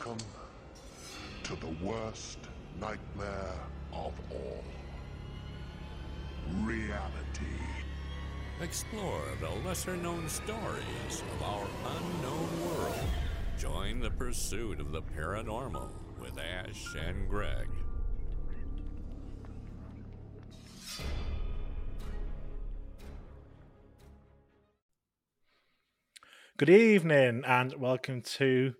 Welcome to the worst nightmare of all reality. Explore the lesser known stories of our unknown world. Join the pursuit of the paranormal with Ash and Greg. Good evening and welcome to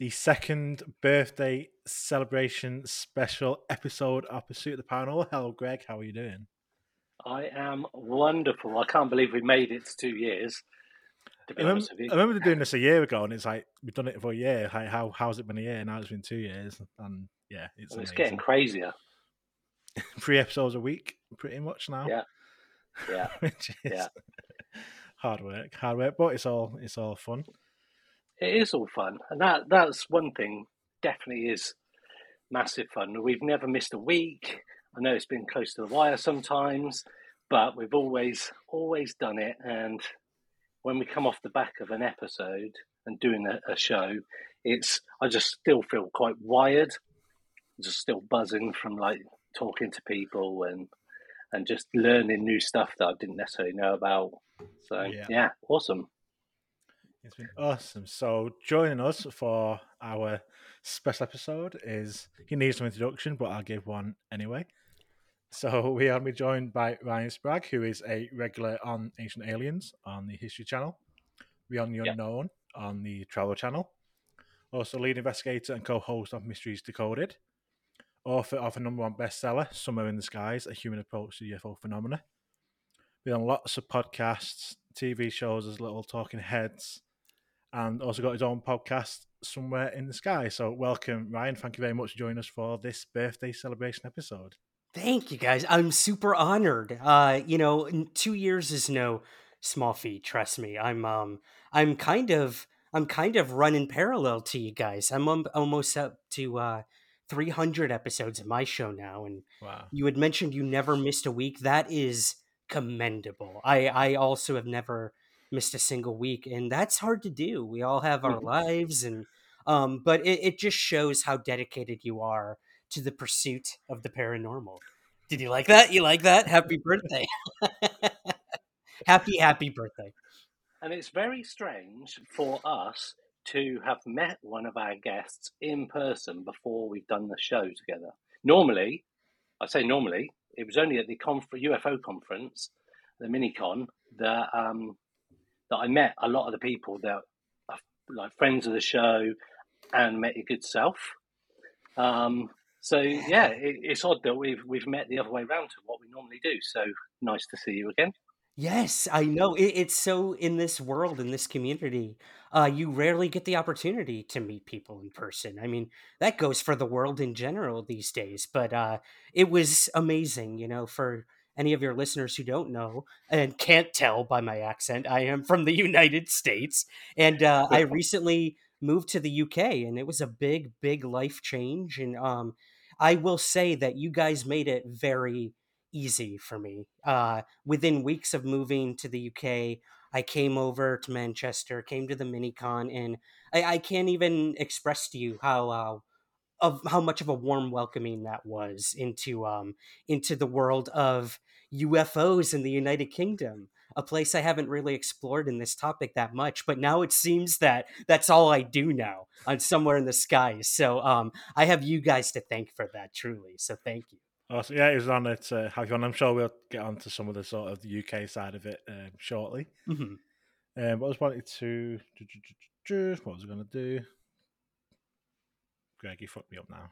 the second birthday celebration special episode of Pursuit of the Paranormal. Hello, Greg. How are you doing? I am wonderful. I can't believe we made it to two years. To I remember, honest with you, I remember doing this a year ago, and it's like we've done it for a year. Like, how how's it been a year? Now it's been two years, and yeah, it's, And it's getting crazier. three episodes a week, pretty much now. Yeah. Yeah, which is yeah. hard work, hard work, but it's all it's all fun. It is all fun, and that that's one thing. Definitely is massive fun. We've never missed a week. I know it's been close to the wire sometimes, but we've always always done it. And when we come off the back of an episode and doing a, a show, it's I just still feel quite wired, just still buzzing from like talking to people and and just learning new stuff that I didn't necessarily know about. So Yeah. yeah, awesome. It's been awesome. So joining us for our special episode is he needs some introduction, but I'll give one anyway. So we are be joined by Ryan Sprague, who is a regular on Ancient Aliens on the History Channel, Beyond the Yep. Unknown on the Travel Channel, also lead investigator and co-host of Mysteries Decoded, author of a number one bestseller, Somewhere in the Skies: A Human Approach to UFO Phenomena. Been on lots of podcasts, TV shows as little talking heads, and also got his own podcast, Somewhere in the Sky. So, welcome, Ryan. Thank you very much for joining us for this birthday celebration episode. Thank you guys. I'm super honored. Uh, you know, two years is no small feat. Trust me. I'm um, I'm kind of, I'm kind of running parallel to you guys. I'm um, almost up to uh, 300 episodes of my show now, and Wow. you had mentioned you never missed a week. That is commendable. I I also have never missed a single week, and that's hard to do. We all have our Mhm. lives, and um, but it, it just shows how dedicated you are to the pursuit of the paranormal. Did you like that? You like that? Happy birthday! happy happy birthday! And it's very strange for us to have met one of our guests in person before we've done the show together. Normally, I say normally, it was only at the conf- UFO conference, the Minicon, that um, that I met a lot of the people that are like friends of the show and met your good self. Um, so yeah, it, it's odd that we've we've met the other way around to what we normally do. So nice to see you again. Yes, I know. It, it's so in this world, in this community, uh, you rarely get the opportunity to meet people in person. I mean, that goes for the world in general these days. But uh, it was amazing, you know, for any of your listeners who don't know and can't tell by my accent, I am from the United States. And uh, I recently moved to the UK, and it was a big, big life change. And um, I will say that you guys made it very easy for me. Uh, within weeks of moving to the UK, I came over to Manchester, came to the Minicon, and I, I can't even express to you how uh, of how much of a warm welcoming that was into um into the world of UFOs in the United Kingdom. A place I haven't really explored in this topic that much, but now it seems that that's all I do now on somewhere in the skies. So um, I have you guys to thank for that, truly. So thank you. Awesome. Yeah, it was on it. Uh, have you on? I'm sure we'll get on to some of the sort of the UK side of it um, shortly. Mhm. Um, I just wanted to. What was I going to do? Greg, you fucked me up now.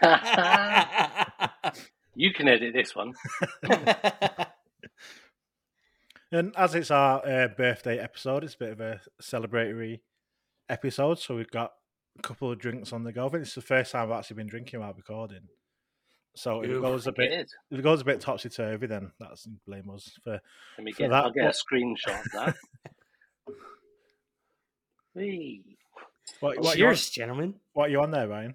you can edit this one. And as it's our uh, birthday episode, it's a bit of a celebratory episode. So we've got a couple of drinks on the go. I think it's the first time I've actually been drinking while recording. So if it goes a bit, is. if it goes a bit topsy turvy, then that's blame us for. Let me for get. that, I'll get a screenshot of that. What, what, you on, Cheers, gentlemen. what are you on there, Ryan?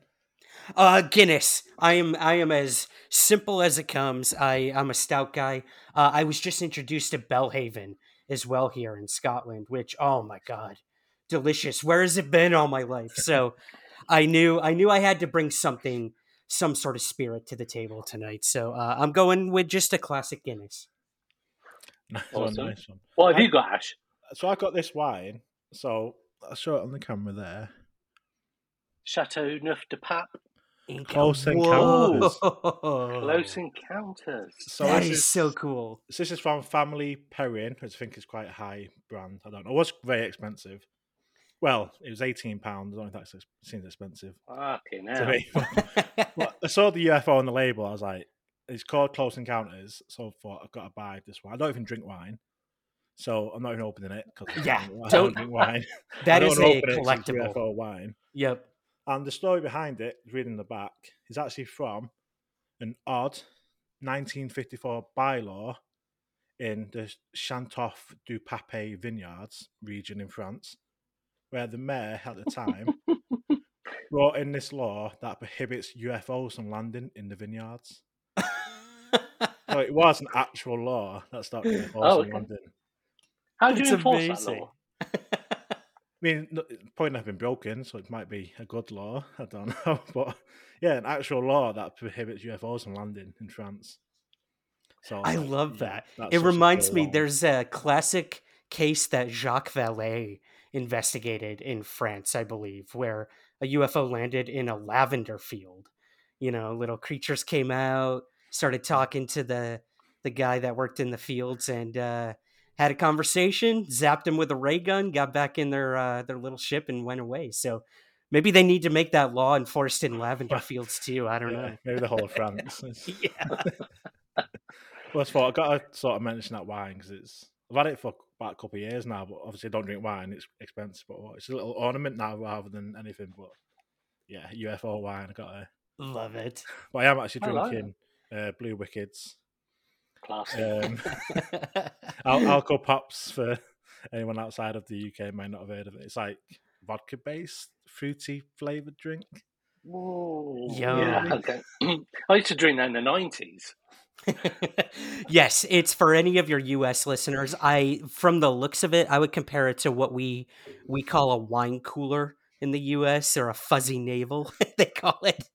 Uh, Guinness. I am I am as simple as it comes. I I'm a stout guy. Uh, I was just introduced to Belhaven as well here in Scotland, which oh my god, delicious. Where has it been all my life? So I knew I knew I had to bring something, some sort of spirit to the table tonight. So uh, I'm going with just a classic Guinness. Nice one, Awesome. nice one. What have I- you got, Ash? So I got this wine. So I'll show it on the camera there. Chateau Neuf de Pape, Close Whoa. Encounters. Close Encounters. So that this is is- so cool. So this is from Family Perrin, which I think is quite a high brand. I don't know. It was very expensive. Well, it was eighteen pounds. I don't know if that seems expensive Fucking to hell. me. But I saw the UFO on the label. I was like, "It's called Close Encounters." So I thought I've got to buy this one. I don't even drink wine, so I'm not even opening it because Yeah, I don't drink wine. That is a open it 'cause it's collectible. UFO wine. Yep. And the story behind it, reading the back, is actually from an odd 1954 bylaw in the Chantoff du Pape vineyards region in France, where the mayor at the time brought in this law that prohibits UFOs from landing in the vineyards. So it was an actual law that stopped UFOs Oh, from okay. landing. How do you It's enforce amazing. that law? I mean, no- it's probably never been broken, so it might be a good law. I don't know, but yeah, an actual law that prohibits UFOs from landing in France. So I like, love that. that's It reminds me law. there's a classic case that Jacques Vallée investigated in France, I believe, where a UFO landed in a lavender field. You know, little creatures came out, started talking to the the guy that worked in the fields and uh had a conversation, zapped him with a ray gun, got back in their uh, their little ship and went away. So maybe they need to make that law enforced in lavender fields too. I don't Yeah, know. maybe the whole of France. Yeah. well, thought I got to sort of mention that wine because it's I've had it for about a couple of years now, but obviously I don't drink wine. It's expensive, but it's a little ornament now rather than anything. But yeah, UFO wine. I got to. Love it. But I am actually I like drinking uh, Blue WKDs. Classic. Um, Al- Alco Pops for anyone outside of the UK might not have heard of it. It's like vodka based, fruity flavored drink. Ooh, Yum. Yeah, okay. I used to drink that in the 90s. yes, it's for any of your US listeners. I from the looks of it, I would compare it to what we we call a wine cooler in the US or a fuzzy navel, they call it.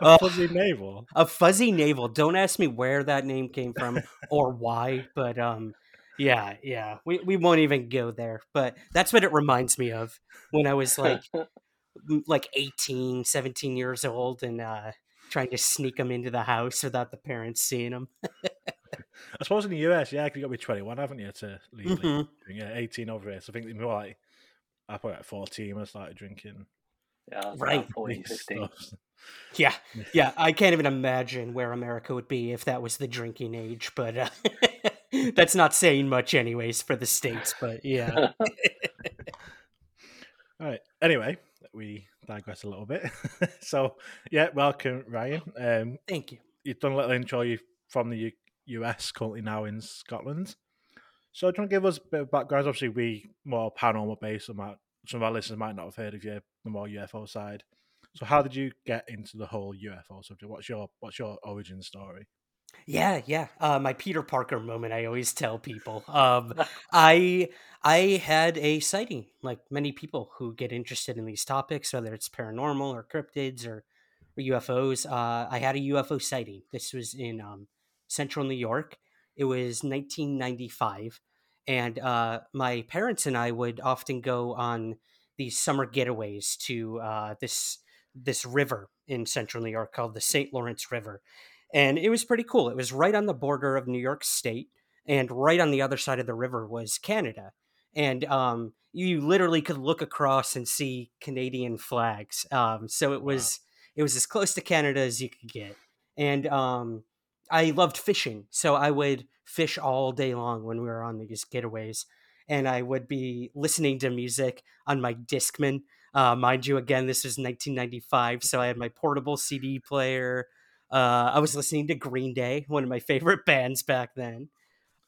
A fuzzy navel. A fuzzy navel. Don't ask me where that name came from or why, but um yeah, yeah. We we won't even go there, but that's what it reminds me of when I was like like 18, 17 years old and uh trying to sneak them into the house without the parents seeing them. I suppose in the US, yeah, you got to be 21, haven't you, to legally Mhm. drink? Yeah, 18 over here. So I think more like, I probably like 14 when I started drinking. Yeah, Right. about 14, these 15. stuffs. Yeah, yeah. I can't even imagine where America would be if that was the drinking age, but uh, that's not saying much, anyways, for the states. But yeah, All right. Anyway, we digress a little bit. so, yeah, welcome, Ryan. Um, thank you. you've done a little intro you from the U- US, currently now in Scotland. So, do you want to give us a bit of background? Obviously, we more paranormal based. Some, might, some of our listeners might not have heard of you, the more UFO side. So, how did you get into the whole UFO subject? What's your What's your origin story? Yeah, yeah. Uh, my Peter Parker moment. I always tell people. Um, I I had a sighting, like many people who get interested in these topics, whether it's paranormal or cryptids or, or UFOs. Uh, I had a UFO sighting. This was in um, Central New York. It was 1995, and uh, my parents and I would often go on these summer getaways to uh, this this river in Central New York called the St. Lawrence River and it was pretty cool. It was right on the border of New York State, and right on the other side of the river was Canada, and um, you literally could look across and see Canadian flags. Um, so it was it was as close to Canada as you could get, and um, I loved fishing, so I would fish all day long when we were on these getaways, and I would be listening to music on my Discman. Uh, mind you, again, this was 1995, so I had my portable CD player. Uh, I was listening to Green Day, one of my favorite bands back then.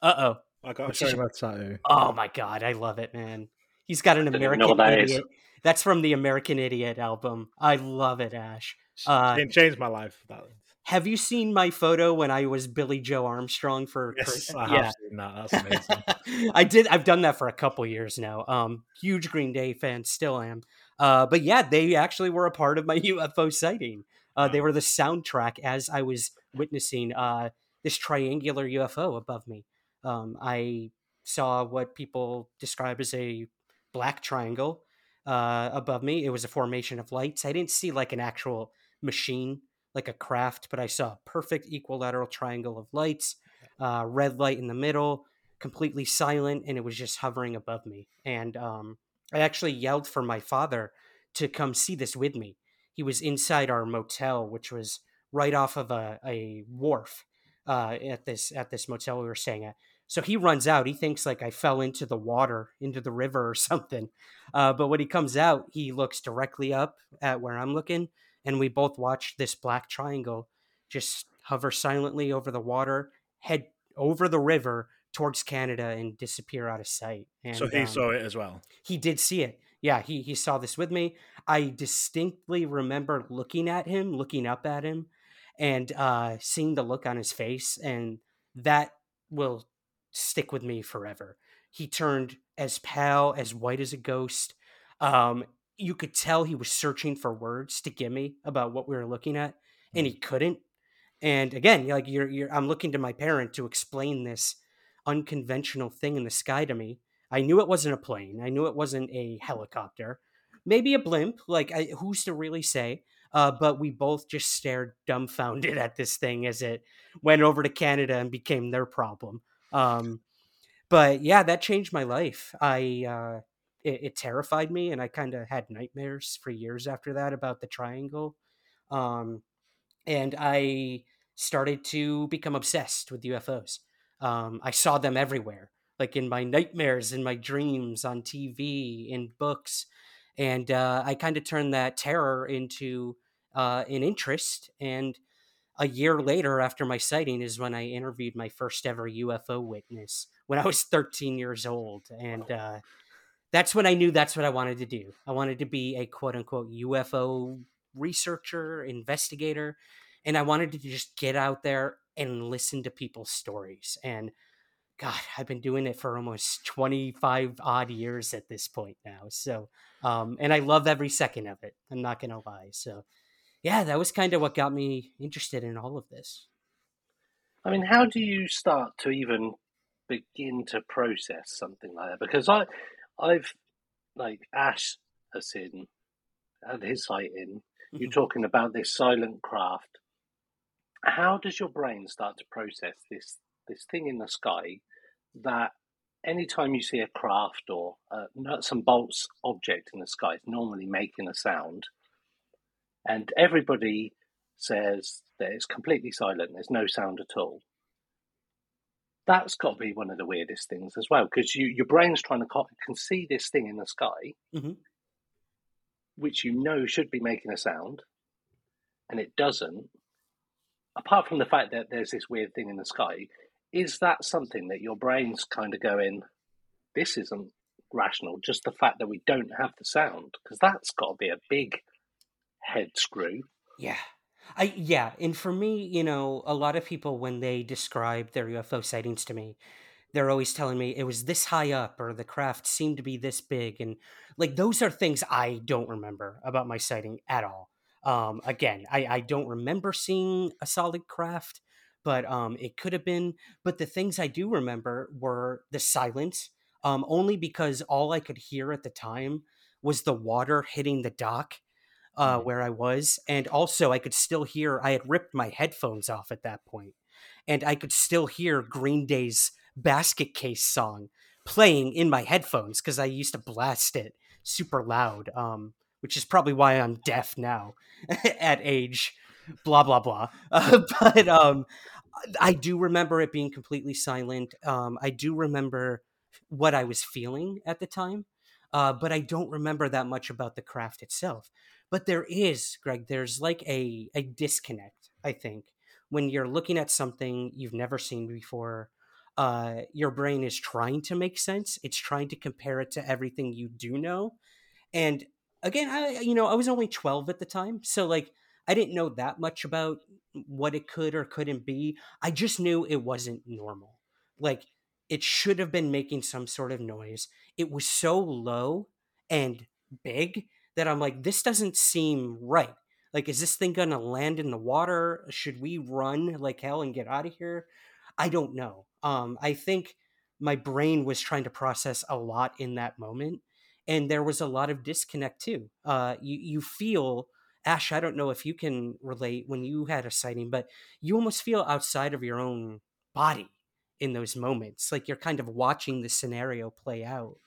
Uh oh. I got to Which show you my tattoo. Oh my god, I love it, man. He's got an don't even know American what that is. Idiot. That's from the American Idiot album. I love it, Ash. Uh, it changed my life. That have you seen my photo when I was Billie Joe Armstrong for? Yes, I have seen that. That's amazing. I did. I've done that for a couple years now. Um, huge Green Day fan, still am. Uh, but yeah, they actually were a part of my UFO sighting. Uh, they were the soundtrack as I was witnessing uh, this triangular UFO above me. Um, I saw what people describe as a black triangle uh, above me. It was a formation of lights. I didn't see like an actual machine, like a craft, but I saw a perfect equilateral triangle of lights, uh, red light in the middle, completely silent, and it was just hovering above me. And um, I actually yelled for my father to come see this with me. He was inside our motel, which was right off of a, a wharf uh, at this at this motel we were staying at. So he runs out. He thinks like I fell into the water, into the river or something. Uh, but when he comes out, he looks directly up at where I'm looking, and we both watched this black triangle just hover silently over the water, head over the river towards Canada, and disappear out of sight. And, so he um, saw it as well. he did see it. Yeah, he he saw this with me. I distinctly remember looking at him, looking up at him, and uh, seeing the look on his face, and that will stick with me forever. He turned as pale, as white as a ghost. Um, you could tell he was searching for words to give me about what we were looking at, and he couldn't. And again, like you're, you're, I'm looking to my parent to explain this unconventional thing in the sky to me. I knew it wasn't a plane. I knew it wasn't a helicopter. Maybe a blimp. Like, I, who's to really say? Uh, but we both just stared dumbfounded at this thing as it went over to Canada and became their problem. Um, but yeah, that changed my life. I uh, it, it terrified me, and I kind of had nightmares for years after that about the triangle. Um, and I started to become obsessed with UFOs. Um, I saw them everywhere, like in my nightmares, in my dreams, on TV, in books, and uh, I kind of turned that terror into uh, an interest. And a year later, after my sighting, is when I interviewed my first ever UFO witness when I was 13 years old, and uh, that's when I knew that's what I wanted to do. I wanted to be a quote unquote UFO researcher, investigator, and I wanted to just get out there and listen to people's stories. And God, I've been doing it for almost 25 odd years at this point now. So, um, and I love every second of it. I'm not going to lie. So, yeah, that was kind of what got me interested in all of this. I mean, how do you start to even begin to process something like that? Because I, I've like Ash has seen had his sight in. You're Mhm. talking about this silent craft. How does your brain start to process this this thing in the sky that anytime you see a craft or a nuts and bolts object in the sky, it's normally making a sound, and everybody says that it's completely silent. There's no sound at all. That's got to be one of the weirdest things as well, because you your brain's trying to co- can see this thing in the sky, Mhm. which you know should be making a sound, and it doesn't. Apart from the fact that there's this weird thing in the sky, is that something that your brain's kind of going, this isn't rational? Just the fact that we don't have the sound, because that's got to be a big head screw. Yeah. I yeah, and for me, you know, a lot of people when they describe their UFO sightings to me, they're always telling me it was this high up or the craft seemed to be this big and like those are things I don't remember about my sighting at all. Um again, I I don't remember seeing a solid craft, but um it could have been but the things I do remember were the silence um only because all I could hear at the time was the water hitting the dock uh, Mhm. where I was, and also I could still hear. I had ripped my headphones off at that point, and I could still hear Green Day's "Basket Case" song playing in my headphones because I used to blast it super loud. Um, which is probably why I'm deaf now at age blah blah blah. Uh, but um, I do remember it being completely silent. Um, I do remember what I was feeling at the time, uh, but I don't remember that much about the craft itself. But there is, Greg, there's like a, a disconnect, I think, when you're looking at something you've never seen before. Uh, your brain is trying to make sense. It's trying to compare it to everything you do know. And again, I you know I was only twelve at the time, so like I didn't know that much about what it could or couldn't be. I just knew it wasn't normal. Like it should have been making some sort of noise. It was so low and big that I'm like, this doesn't seem right. Like, is this thing going to land in the water? Should we run like hell and get out of here? I don't know. Um, I think my brain was trying to process a lot in that moment, and there was a lot of disconnect too. Uh, you you feel Ash. I don't know if you can relate when you had a sighting, but you almost feel outside of your own body in those moments, like you're kind of watching the scenario play out.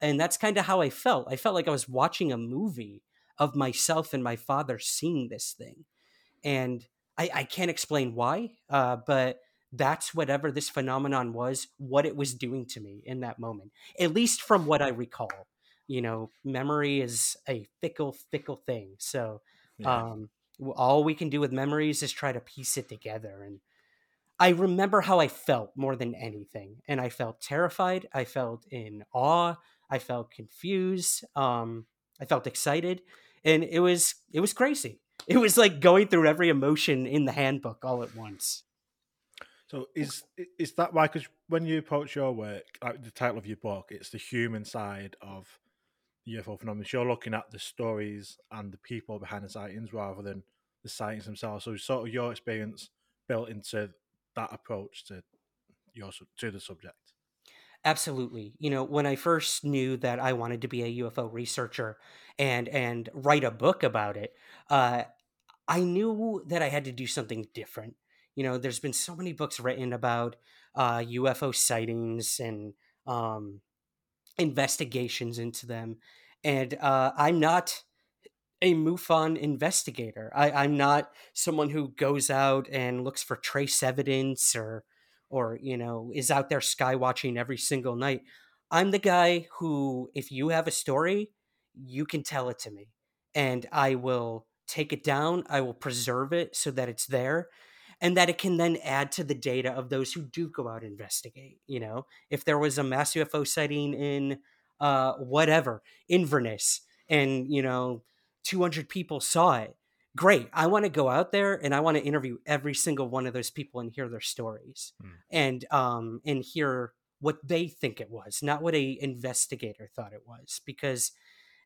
And that's kind of how I felt. I felt like I was watching a movie of myself and my father seeing this thing. And I, I can't explain why, uh, but that's whatever this phenomenon was, what it was doing to me in that moment, at least from what I recall. You know, memory is a fickle, fickle thing. So, yeah. um, all we can do with memories is try to piece it together. And I remember how I felt more than anything. And I felt terrified. I felt in awe. I felt confused. Um, I felt excited and it was it was crazy. It was like going through every emotion in the handbook all at once. So is is that why? Because when you approach your work, like the title of your book, it's the human side of UFO phenomenon. You're looking at the stories and the people behind the sightings rather than the sightings themselves. So sort of your experience built into that approach to your to the subject. Absolutely. You know, when I first knew that I wanted to be a UFO researcher and and write a book about it, uh, I knew that I had to do something different. You know, there's been so many books written about uh, UFO sightings and um, investigations into them, and uh, I'm not a MUFON investigator. I, I'm not someone who goes out and looks for trace evidence or or you know is out there sky watching every single night. I'm the guy who if you have a story you can tell it to me and i will take it down i will preserve it so that it's there and that it can then add to the data of those who do go out and investigate you know? If there was a mass ufo sighting in uh whatever inverness and you know 200 people saw it great. I want to go out there and I want to interview every single one of those people and hear their stories mm. and um and hear what they think it was, not what a investigator thought it was. Because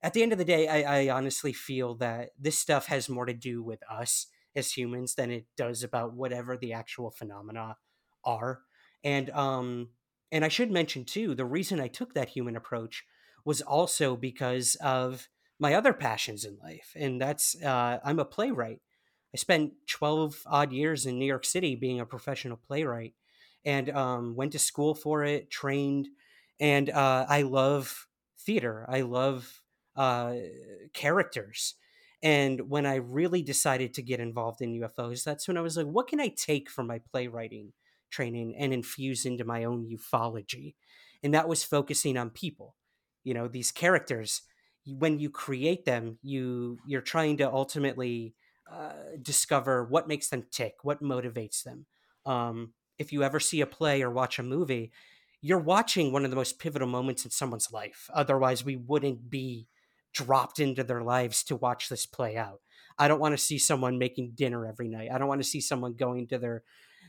at the end of the day, I, I honestly feel that this stuff has more to do with us as humans than it does about whatever the actual phenomena are. And um and I should mention too, the reason I took that human approach was also because of my other passions in life, and that's uh, I'm a playwright. I spent 12 odd years in New York City being a professional playwright and um, went to school for it, trained, and uh, I love theater. I love uh, characters. And when I really decided to get involved in UFOs, that's when I was like, what can I take from my playwriting training and infuse into my own ufology? And that was focusing on people, you know, these characters when you create them, you you're trying to ultimately uh, discover what makes them tick, what motivates them. Um, if you ever see a play or watch a movie, you're watching one of the most pivotal moments in someone's life. Otherwise, we wouldn't be dropped into their lives to watch this play out. I don't want to see someone making dinner every night. I don't want to see someone going to their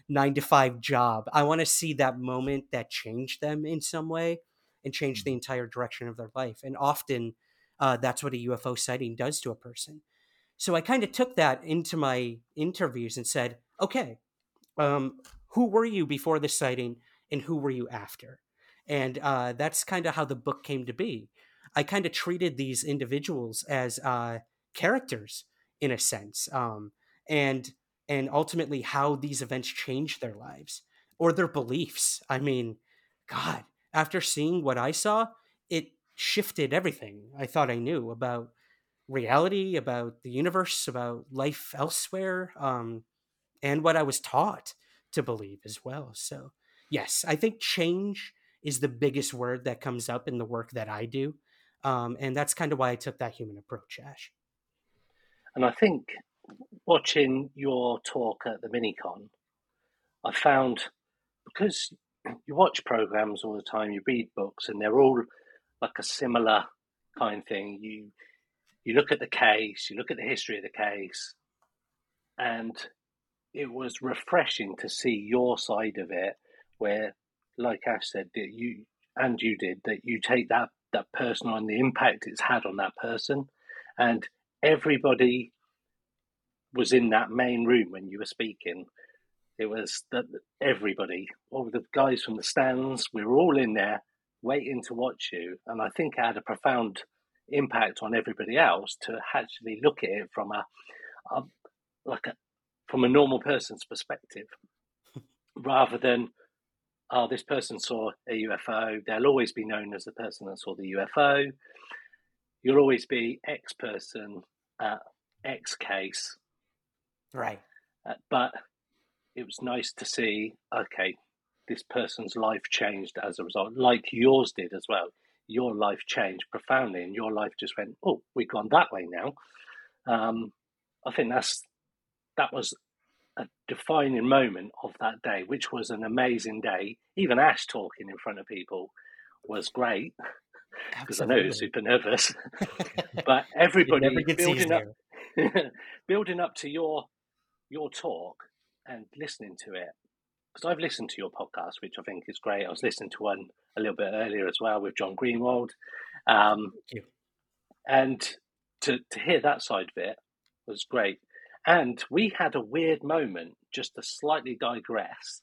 nine to five job. I want to see that moment that changed them in some way and changed the mm-hmm. entire direction of their life. And often, uh, that's what a UFO sighting does to a person. So I kind of took that into my interviews and said, okay, um, who were you before the sighting and who were you after? And uh, that's kind of how the book came to be. I kind of treated these individuals as uh, characters in a sense, um, and and ultimately how these events changed their lives or their beliefs. I mean, God, after seeing what I saw, it shifted everything I thought I knew about reality, about the universe, about life elsewhere, um, and what I was taught to believe as well. So, yes, I think change is the biggest word that comes up in the work that I do. Um, and that's kind of why I took that human approach, Ash. And I think watching your talk at the Minicon, I found because you watch programs all the time, you read books, and they're all like a similar kind of thing. You you look at the case, you look at the history of the case, and it was refreshing to see your side of it, where, like Ash said, that you and you did that you take that that person on the impact it's had on that person, and everybody was in that main room when you were speaking. It was that everybody, all the guys from the stands, we were all in there waiting to watch you, and I think it had a profound impact on everybody else to actually look at it from a, a like a from a normal person's perspective, rather than oh, this person saw a UFO. They'll always be known as the person that saw the UFO. You'll always be X person at X case. Right. Uh, but it was nice to see, okay, this person's life changed as a result, like yours did as well. Your life changed profoundly, and your life just went, oh, we've gone that way now. Um, I think that's that was a defining moment of that day, which was an amazing day. Even Ash talking in front of people was great because I know he was super nervous. but everybody building up, building up to your your talk and listening to it because I've listened to your podcast, which I think is great. I was listening to one a little bit earlier as well with John Greenewald, um, and to to hear that side of it was great. And we had a weird moment, just to slightly digress,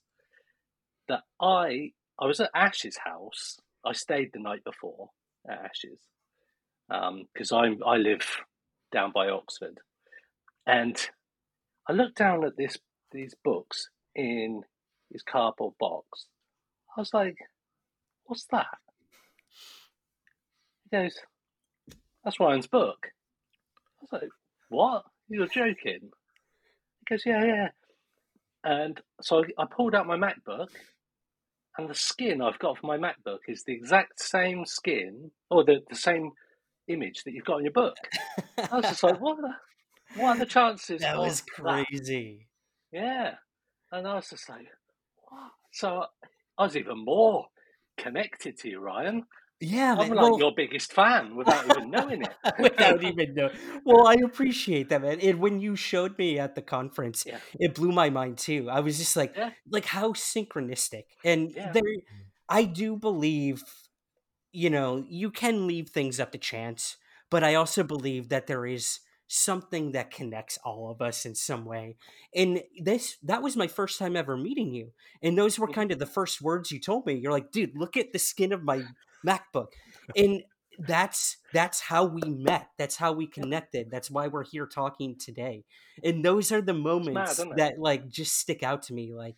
that I I was at Ash's house. I stayed the night before at Ash's because um, I I live down by Oxford, and I looked down at this these books in his cardboard box. I was like, "What's that?" He goes, "That's Ryan's book." I was like, "What?" You're joking. He goes, yeah, yeah. And so I pulled out my MacBook, and the skin I've got for my MacBook is the exact same skin, or the, the same image that you've got in your book. I was just like, what the, what are the chances? That was crazy. That? Yeah. And I was just like? So I was even more connected to you, Ryan. Yeah, I'm man. like well, your biggest fan without even knowing it. without even know. Well, I appreciate that, man. And when you showed me at the conference, yeah. it blew my mind too. I was just like, yeah. like how synchronistic. And yeah. there, I do believe, you know, you can leave things up to chance, but I also believe that there is something that connects all of us in some way. And this that was my first time ever meeting you. And those were mm-hmm. kind of the first words you told me. You're like, dude, look at the skin of my MacBook. And that's that's how we met. That's how we connected. That's why we're here talking today. And those are the moments mad, that like just stick out to me. Like,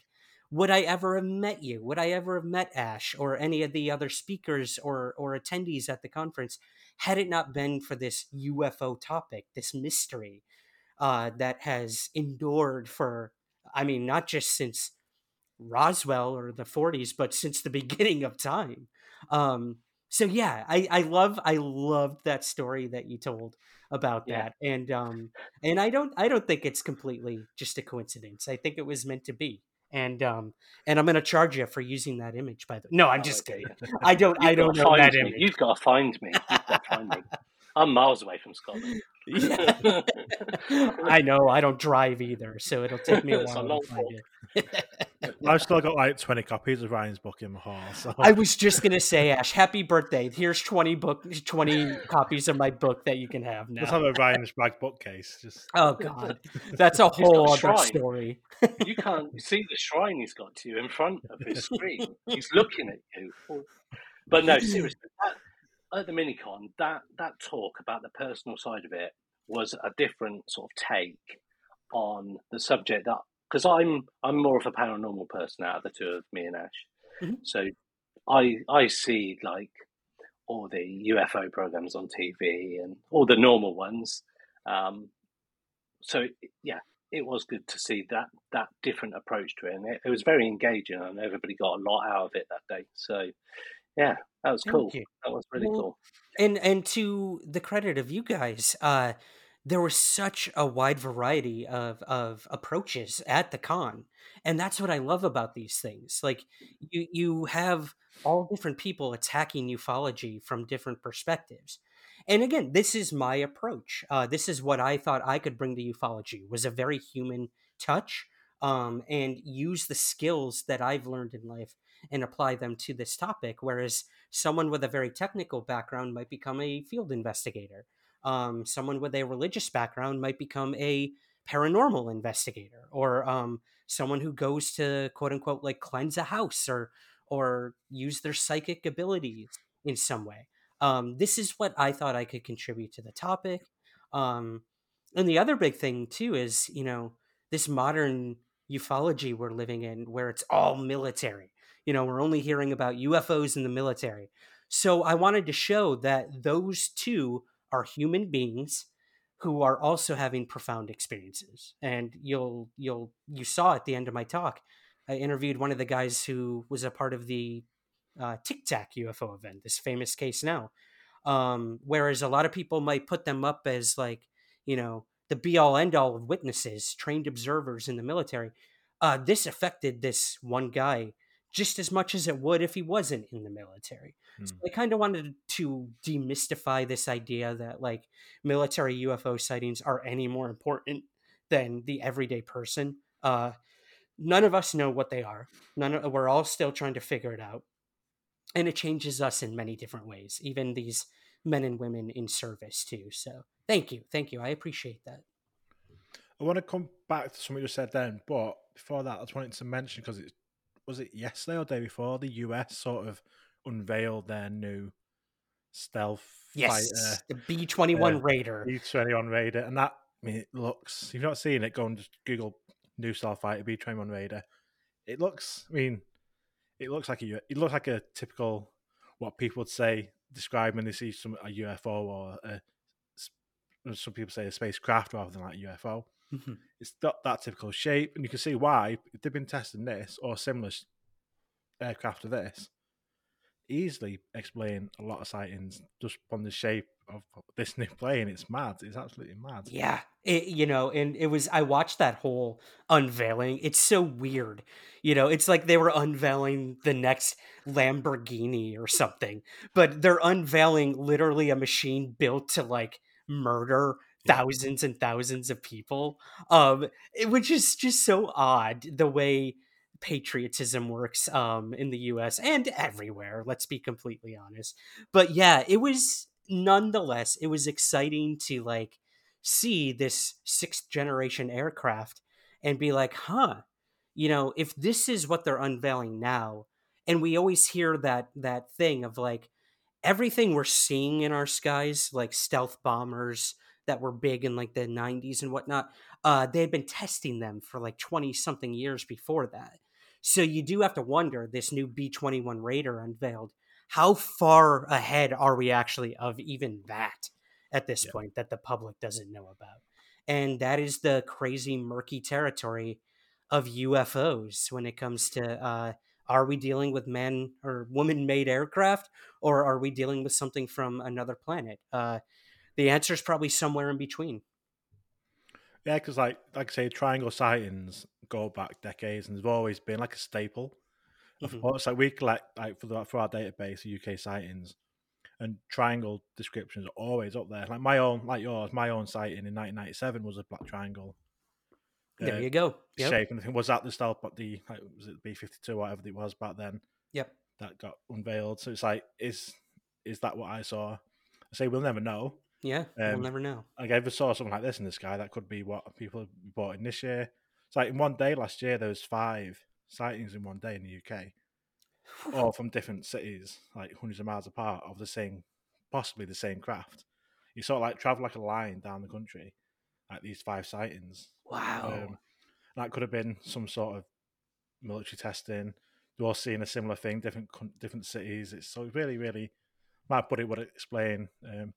would I ever have met you? Would I ever have met Ash or any of the other speakers or or attendees at the conference had it not been for this UFO topic, this mystery uh, that has endured for, I mean, not just since Roswell or the 40s, but since the beginning of time. Um, so yeah, I, I love I loved that story that you told about yeah. that, and um, and I don't I don't think it's completely just a coincidence. I think it was meant to be, and um, and I'm gonna charge you for using that image. By the way, no, I'm oh, just kidding. I don't I don't know that me. image. You've got to find me. You've got to find me. I'm miles away from Scotland. Yeah. I know. I don't drive either, so it'll take me a while a to find it. I've still got like 20 copies of Ryan's book in my hall. So. I was just gonna say, Ash, happy birthday! Here's 20 book, 20 copies of my book that you can have now. Let's have a Ryan's bag bookcase. Just oh god, that's a whole other story. you can't see the shrine he's got to you in front of his screen. he's looking at you. But no, seriously, that, at the minicon, that that talk about the personal side of it was a different sort of take on the subject that because I'm I'm more of a paranormal person out of the two of me and Ash. Mm-hmm. So I I see like all the UFO programs on TV and all the normal ones. Um, so yeah, it was good to see that that different approach to it, and it, it, was very engaging, and everybody got a lot out of it that day. So yeah, that was Thank cool. You. That was really well, cool. And and to the credit of you guys, uh, there was such a wide variety of of approaches at the con and that's what i love about these things like you you have all different people attacking ufology from different perspectives and again, this is my approach. Uh, this is what I thought I could bring to ufology was a very human touch, um, and use the skills that I've learned in life and apply them to this topic. Whereas someone with a very technical background might become a field investigator. Um, someone with a religious background might become a paranormal investigator, or um, someone who goes to quote unquote like cleanse a house or or use their psychic abilities in some way. Um, this is what I thought I could contribute to the topic. Um, and the other big thing too is you know this modern ufology we're living in, where it's all military. You know, we're only hearing about UFOs in the military. So I wanted to show that those two are human beings who are also having profound experiences. And you'll you'll you saw at the end of my talk, I interviewed one of the guys who was a part of the uh, Tic Tac UFO event, this famous case now. Um, whereas a lot of people might put them up as like you know the be all end all of witnesses, trained observers in the military. Uh, this affected this one guy just as much as it would if he wasn't in the military. Mm. So I kind of wanted to demystify this idea that like military UFO sightings are any more important than the everyday person. Uh, none of us know what they are. None of, we're all still trying to figure it out. And it changes us in many different ways, even these men and women in service too. So thank you. Thank you. I appreciate that. I want to come back to something you said then, but before that, I just wanted to mention because it was it yesterday or day before the US sort of unveiled their new stealth yes, fighter, the B twenty one uh, Raider. B twenty one Raider, and that I mean it looks. If you've not seen it, go and just Google new stealth fighter B twenty one Raider. It looks. I mean, it looks like a. It looks like a typical what people would say describe when they see some a UFO or a, some people say a spacecraft rather than like a UFO. Mm-hmm. It's not that typical shape, and you can see why if they've been testing this or similar aircraft to this. Easily explain a lot of sightings just from the shape of this new plane. It's mad. It's absolutely mad. Yeah, it, you know, and it was. I watched that whole unveiling. It's so weird. You know, it's like they were unveiling the next Lamborghini or something, but they're unveiling literally a machine built to like murder thousands and thousands of people um which is just so odd the way patriotism works um in the US and everywhere let's be completely honest. But yeah it was nonetheless it was exciting to like see this sixth generation aircraft and be like huh you know if this is what they're unveiling now and we always hear that that thing of like everything we're seeing in our skies like stealth bombers that were big in like the 90s and whatnot, uh, they had been testing them for like 20 something years before that. So you do have to wonder this new B 21 Raider unveiled, how far ahead are we actually of even that at this yeah. point that the public doesn't know about? And that is the crazy, murky territory of UFOs when it comes to uh, are we dealing with man or woman made aircraft or are we dealing with something from another planet? Uh, the answer is probably somewhere in between. Yeah, because like like I say, triangle sightings go back decades, and they've always been like a staple. Mm-hmm. Of like we collect like for the, for our database UK sightings, and triangle descriptions are always up there. Like my own, like yours, my own sighting in 1997 was a black triangle. There uh, you go. Yep. Shape and I think was that the style, but the like, was it B fifty two, whatever it was back then. Yep. That got unveiled. So it's like, is is that what I saw? I say we'll never know. Yeah, um, we'll never know. I ever saw something like this in the sky. That could be what people bought in this year. It's like in one day last year, there was five sightings in one day in the UK, all from different cities, like hundreds of miles apart, of the same, possibly the same craft. You sort of like travel like a line down the country, like these five sightings. Wow. Um, that could have been some sort of military testing. They're all seeing a similar thing, different different cities. It's so really, really might put it would explain um,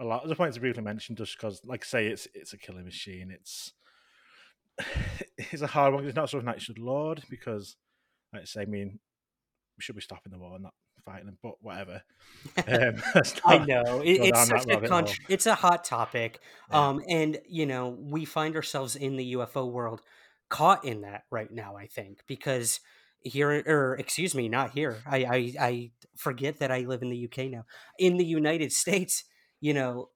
a lot. A point to briefly mention just because, like I say, it's it's a killing machine. It's it's a hard one. It's not something that should Lord because, like I say, I mean, we should be stopping the war and not fighting them, but whatever. Um, I know it, it's such a con- it's a hot topic, yeah. um, and you know we find ourselves in the UFO world caught in that right now. I think because here or excuse me not here I, I i forget that i live in the uk now in the united states you know,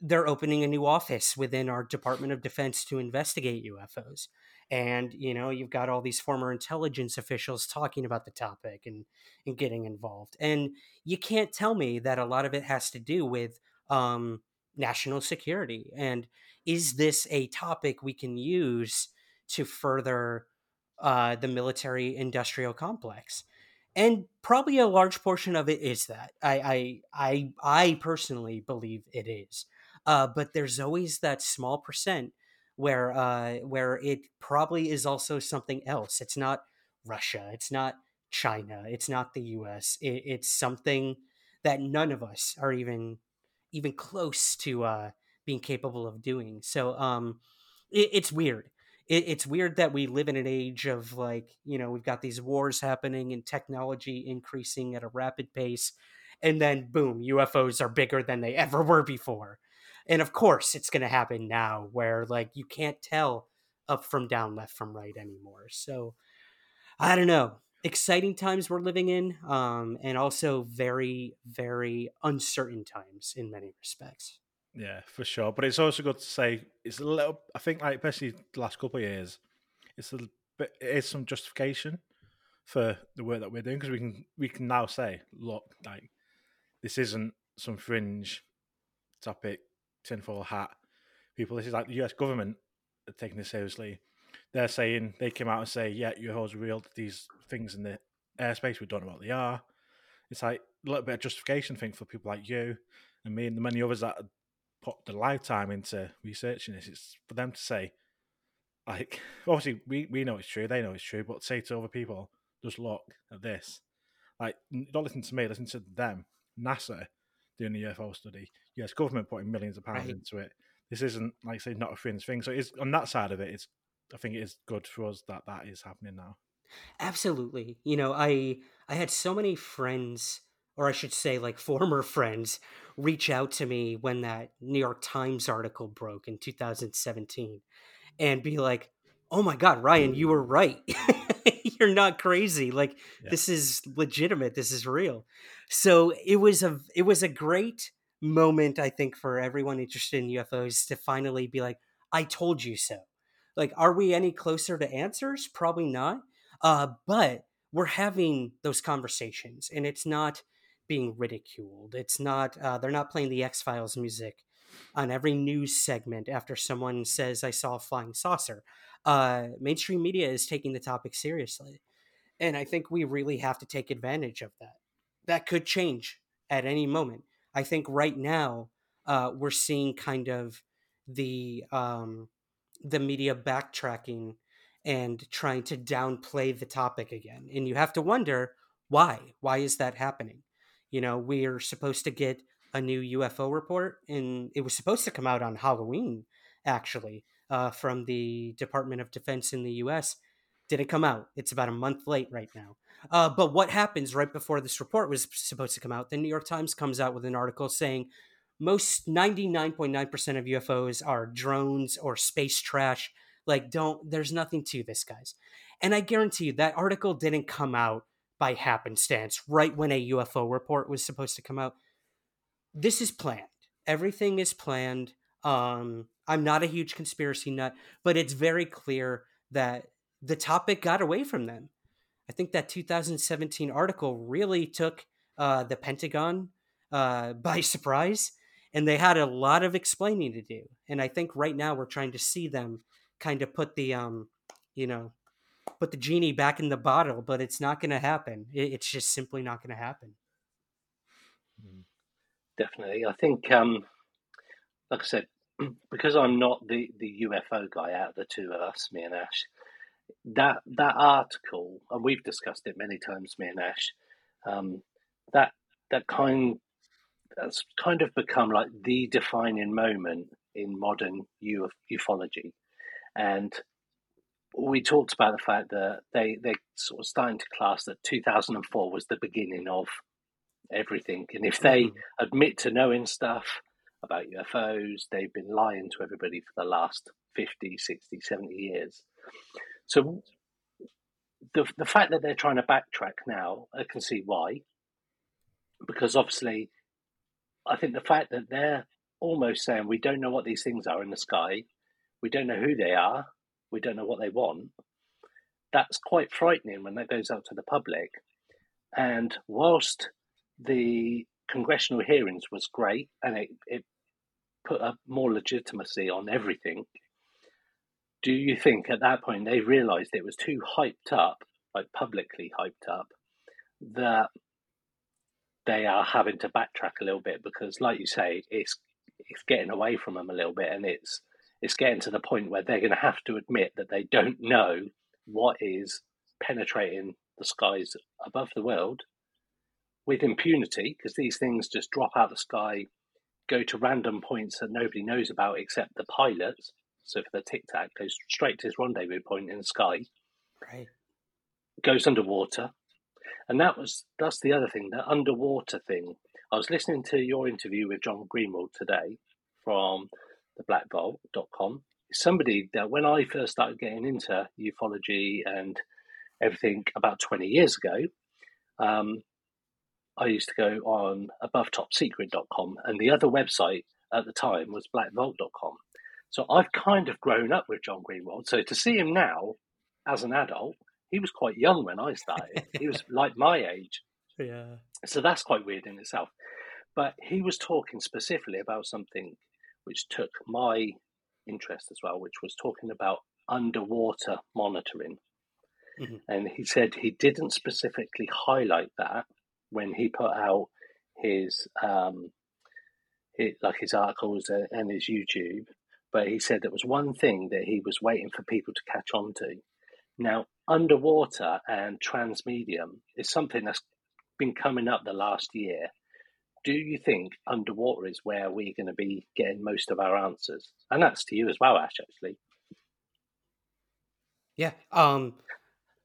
they're opening a new office within our Department of Defense to investigate UFOs. And, you know, you've got all these former intelligence officials talking about the topic and, and getting involved. And you can't tell me that a lot of it has to do with um, national security. And is this a topic we can use to further uh, the military industrial complex? And probably a large portion of it is that. I I I, I personally believe it is. Uh, but there's always that small percent where uh, where it probably is also something else. It's not Russia. It's not China. It's not the U.S. It, it's something that none of us are even even close to uh, being capable of doing. So um, it, it's weird. It, it's weird that we live in an age of like you know we've got these wars happening and technology increasing at a rapid pace, and then boom, UFOs are bigger than they ever were before. And of course, it's going to happen now where like you can't tell up from down, left from right anymore. So I don't know exciting times we're living in, um, and also very, very uncertain times in many respects. Yeah, for sure. But it's also good to say it's a little. I think, like especially the last couple of years, it's a bit. It is some justification for the work that we're doing because we can we can now say, look, like this isn't some fringe topic, tinfoil hat. People, this is like the U.S. government are taking this seriously they're saying they came out and say, yeah, UFOs revealed these things in the airspace. We don't know what they are. It's like a little bit of justification thing for people like you and me and the many others that put the lifetime into researching this. It's for them to say, like, obviously we, we know it's true, they know it's true, but say to other people, just look at this. Like, don't listen to me, listen to them. NASA doing the UFO study, US government putting millions of pounds right. into it. This isn't like say not a fringe thing. So it's on that side of it, it's I think it is good for us that that is happening now. Absolutely. You know, I I had so many friends or I should say like former friends reach out to me when that New York Times article broke in 2017 and be like, "Oh my god, Ryan, you were right. You're not crazy. Like yeah. this is legitimate. This is real." So, it was a it was a great moment I think for everyone interested in UFOs to finally be like, "I told you so." Like, are we any closer to answers? Probably not. Uh, but we're having those conversations, and it's not being ridiculed. It's not. Uh, they're not playing the X Files music on every news segment after someone says, "I saw a flying saucer." Uh, mainstream media is taking the topic seriously, and I think we really have to take advantage of that. That could change at any moment. I think right now uh, we're seeing kind of the um, the media backtracking and trying to downplay the topic again. And you have to wonder why? Why is that happening? You know, we are supposed to get a new UFO report, and it was supposed to come out on Halloween, actually, uh, from the Department of Defense in the US. Didn't come out. It's about a month late right now. Uh, but what happens right before this report was supposed to come out? The New York Times comes out with an article saying most 99.9% of UFOs are drones or space trash. Like, don't, there's nothing to this, guys. And I guarantee you that article didn't come out by happenstance right when a UFO report was supposed to come out. This is planned. Everything is planned. Um, I'm not a huge conspiracy nut, but it's very clear that the topic got away from them. I think that 2017 article really took uh, the Pentagon uh, by surprise and they had a lot of explaining to do. And I think right now we're trying to see them kind of put the um, you know, put the genie back in the bottle, but it's not going to happen. It's just simply not going to happen. Hmm. Definitely, I think, um, like I said, because I'm not the the UFO guy out of the two of us, me and Ash. That that article, and we've discussed it many times, me and Ash. Um, that that kind that's kind of become like the defining moment in modern uf- ufology. And we talked about the fact that they they sort of starting to class that 2004 was the beginning of everything. And if they mm-hmm. admit to knowing stuff about UFOs, they've been lying to everybody for the last 50, 60, 70 years. So the the fact that they're trying to backtrack now, I can see why. Because obviously I think the fact that they're almost saying we don't know what these things are in the sky, we don't know who they are, we don't know what they want. That's quite frightening when that goes out to the public. And whilst the congressional hearings was great and it, it put a more legitimacy on everything, do you think at that point they realized it was too hyped up, like publicly hyped up, that they are having to backtrack a little bit because, like you say, it's it's getting away from them a little bit, and it's it's getting to the point where they're going to have to admit that they don't know what is penetrating the skies above the world with impunity because these things just drop out of the sky, go to random points that nobody knows about except the pilots. So for the Tic Tac, goes straight to his rendezvous point in the sky. Right. Goes underwater, and that was that's the other thing, the underwater thing. I was listening to your interview with John Greenewald today from the blackvault.com. Somebody that when I first started getting into ufology and everything about 20 years ago, um, I used to go on abovetopsecret.com and the other website at the time was blackvault.com. So I've kind of grown up with John Greenewald. So to see him now as an adult, he was quite young when I started. he was like my age. Yeah. So that's quite weird in itself. But he was talking specifically about something which took my interest as well, which was talking about underwater monitoring. Mm-hmm. And he said he didn't specifically highlight that when he put out his, um, his like his articles and his YouTube, but he said there was one thing that he was waiting for people to catch on to. Now, underwater and transmedium is something that's been coming up the last year. Do you think underwater is where we're going to be getting most of our answers? And that's to you as well, Ash, actually. Yeah. Um,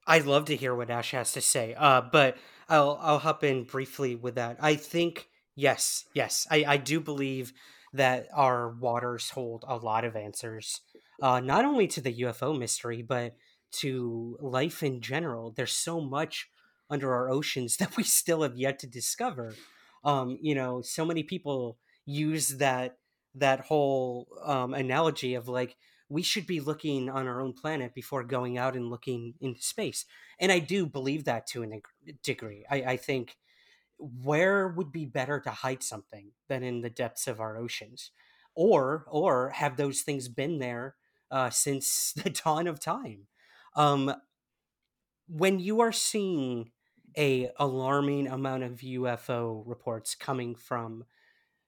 I'd love to hear what Ash has to say. Uh, but I'll I'll hop in briefly with that. I think yes, yes, I, I do believe that our waters hold a lot of answers, uh, not only to the UFO mystery, but to life in general. There's so much under our oceans that we still have yet to discover. Um, you know, so many people use that that whole um, analogy of like we should be looking on our own planet before going out and looking into space. And I do believe that to a degree. I, I think where would be better to hide something than in the depths of our oceans, or or have those things been there uh, since the dawn of time? Um, when you are seeing a alarming amount of UFO reports coming from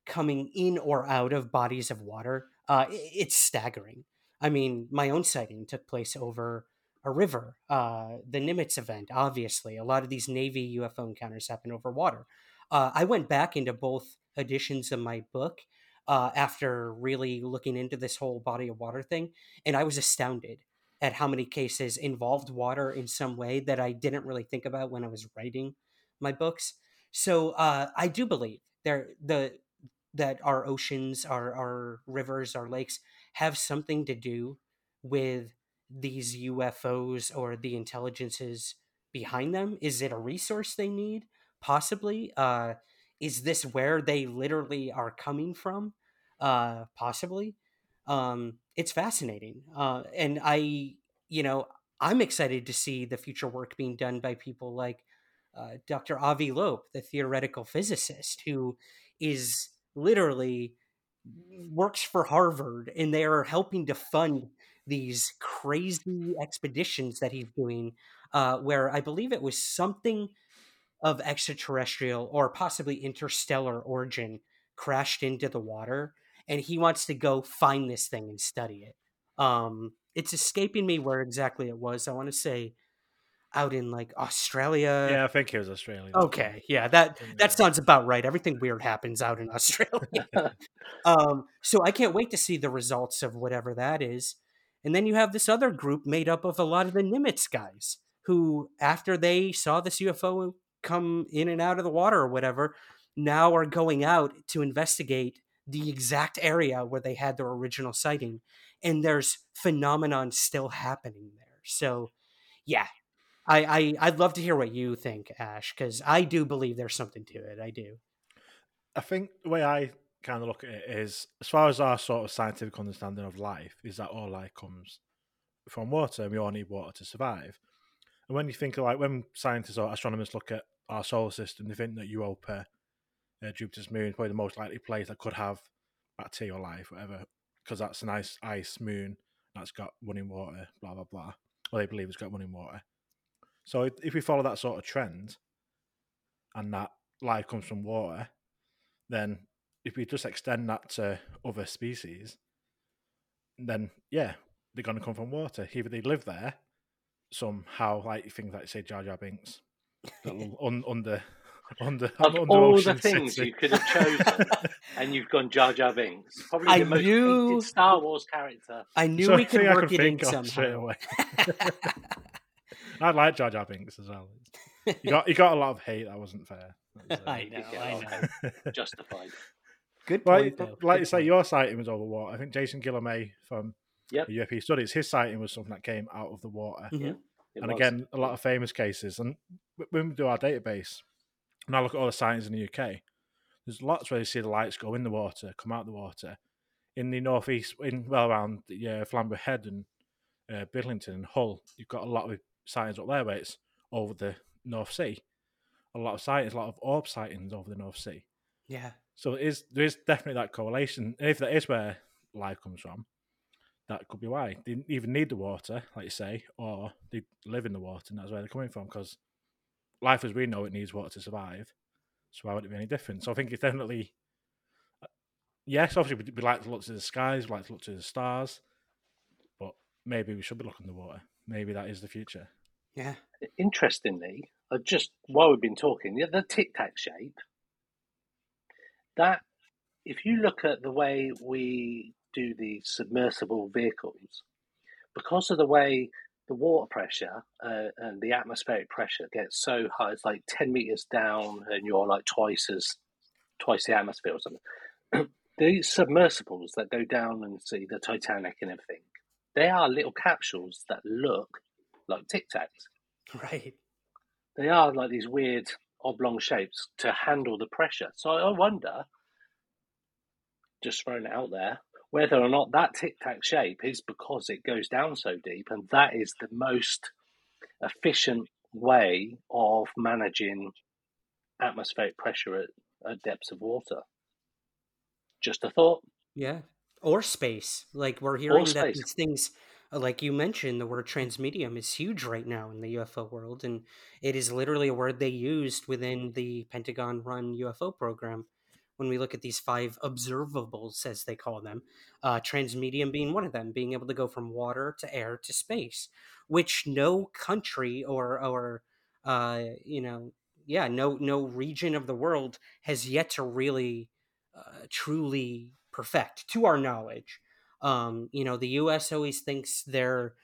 coming in or out of bodies of water, uh, it's staggering. I mean, my own sighting took place over a river. Uh, the Nimitz event, obviously, a lot of these Navy UFO encounters happen over water. Uh, I went back into both editions of my book uh, after really looking into this whole body of water thing, and I was astounded at how many cases involved water in some way that I didn't really think about when I was writing my books. So uh, I do believe there the that our oceans, our our rivers, our lakes have something to do with these UFOs or the intelligences behind them? Is it a resource they need? Possibly. Uh, is this where they literally are coming from? Uh, possibly. Um, it's fascinating. Uh, and I, you know, I'm excited to see the future work being done by people like uh, Dr. Avi Loeb, the theoretical physicist, who is literally works for Harvard and they are helping to fund these crazy expeditions that he's doing, uh, where I believe it was something of extraterrestrial or possibly interstellar origin crashed into the water, and he wants to go find this thing and study it. Um, it's escaping me where exactly it was. I want to say out in like Australia. Yeah, I think it was Australia. Okay, yeah, that that sounds about right. Everything weird happens out in Australia. um, so I can't wait to see the results of whatever that is. And then you have this other group made up of a lot of the Nimitz guys who, after they saw this UFO come in and out of the water or whatever, now are going out to investigate the exact area where they had their original sighting. And there's phenomenon still happening there. So, yeah, I, I I'd love to hear what you think, Ash, because I do believe there's something to it. I do. I think the way I kind of look at it is, as far as our sort of scientific understanding of life, is that all life comes from water, and we all need water to survive. And when you think of like when scientists or astronomers look at our solar system, they think that Europa, uh, Jupiter's moon, is probably the most likely place that could have bacterial life, whatever, because that's a nice ice moon that's got running water, blah blah blah. Or they believe it's got running water. So if, if we follow that sort of trend, and that life comes from water, then if we just extend that to other species, then yeah, they're going to come from water. Either they live there somehow, like things like say Jar Jar Binks, that un, under under Of under all Ocean the things City. you could have chosen, and you've gone Jar Jar Binks, probably I the most knew- hated Star Wars character. I knew So we could work could it in think straight somehow. away. I like Jar Jar Binks as well. You got he got a lot of hate. That wasn't fair. That was, uh, I know, did get I a lot know. Justified. Good Well, point, though. like Good you say, point. your sighting was over water. I think Jason Gillamay from Yep. the UFP studies, his sighting was something that came out of the water. Mhm. It and was. again, a lot of famous cases. And when we do our database, and I look at all the sightings in the UK, there's lots where you see the lights go in the water, come out the water. In the northeast, in well around the, uh, Flamborough Head and uh, Bridlington and Hull, you've got a lot of sightings up there where it's over the North Sea. A lot of sightings, a lot of orb sightings over the North Sea. Yeah. So it is there is definitely that correlation. And if that is where life comes from, that could be why they even need the water, like you say, or they live in the water, and that's where they're coming from. Because life as we know it needs water to survive. So why would it be any different? So I think it's definitely uh, yes. Obviously, we, we like to look to the skies, we like to look to the stars, but maybe we should be looking at the water. Maybe that is the future. Yeah. Interestingly, uh, just while we've been talking, the, the tic tac shape, that if you look at the way we do the submersible vehicles, because of the way the water pressure uh, and the atmospheric pressure gets so high, it's like 10 meters down and you're like twice as twice the atmosphere or something. These submersibles that go down and see the Titanic and everything, they are little capsules that look like tic tacs. Right. They are like these weird oblong shapes to handle the pressure. So I wonder, just throwing it out there, whether or not that tic tac shape is because it goes down so deep, and that is the most efficient way of managing atmospheric pressure at, at depths of water. Just a thought. Yeah. Or space. Like we're hearing that these things like you mentioned, the word transmedium is huge right now in the UFO world, and it is literally a word they used within the Pentagon run UFO program. When we look at these five observables, as they call them, uh, transmedium being one of them, being able to go from water to air to space, which no country or or uh, you know, yeah, no no region of the world has yet to really uh, truly perfect, to our knowledge. Um, you know, the U.S. always thinks they're,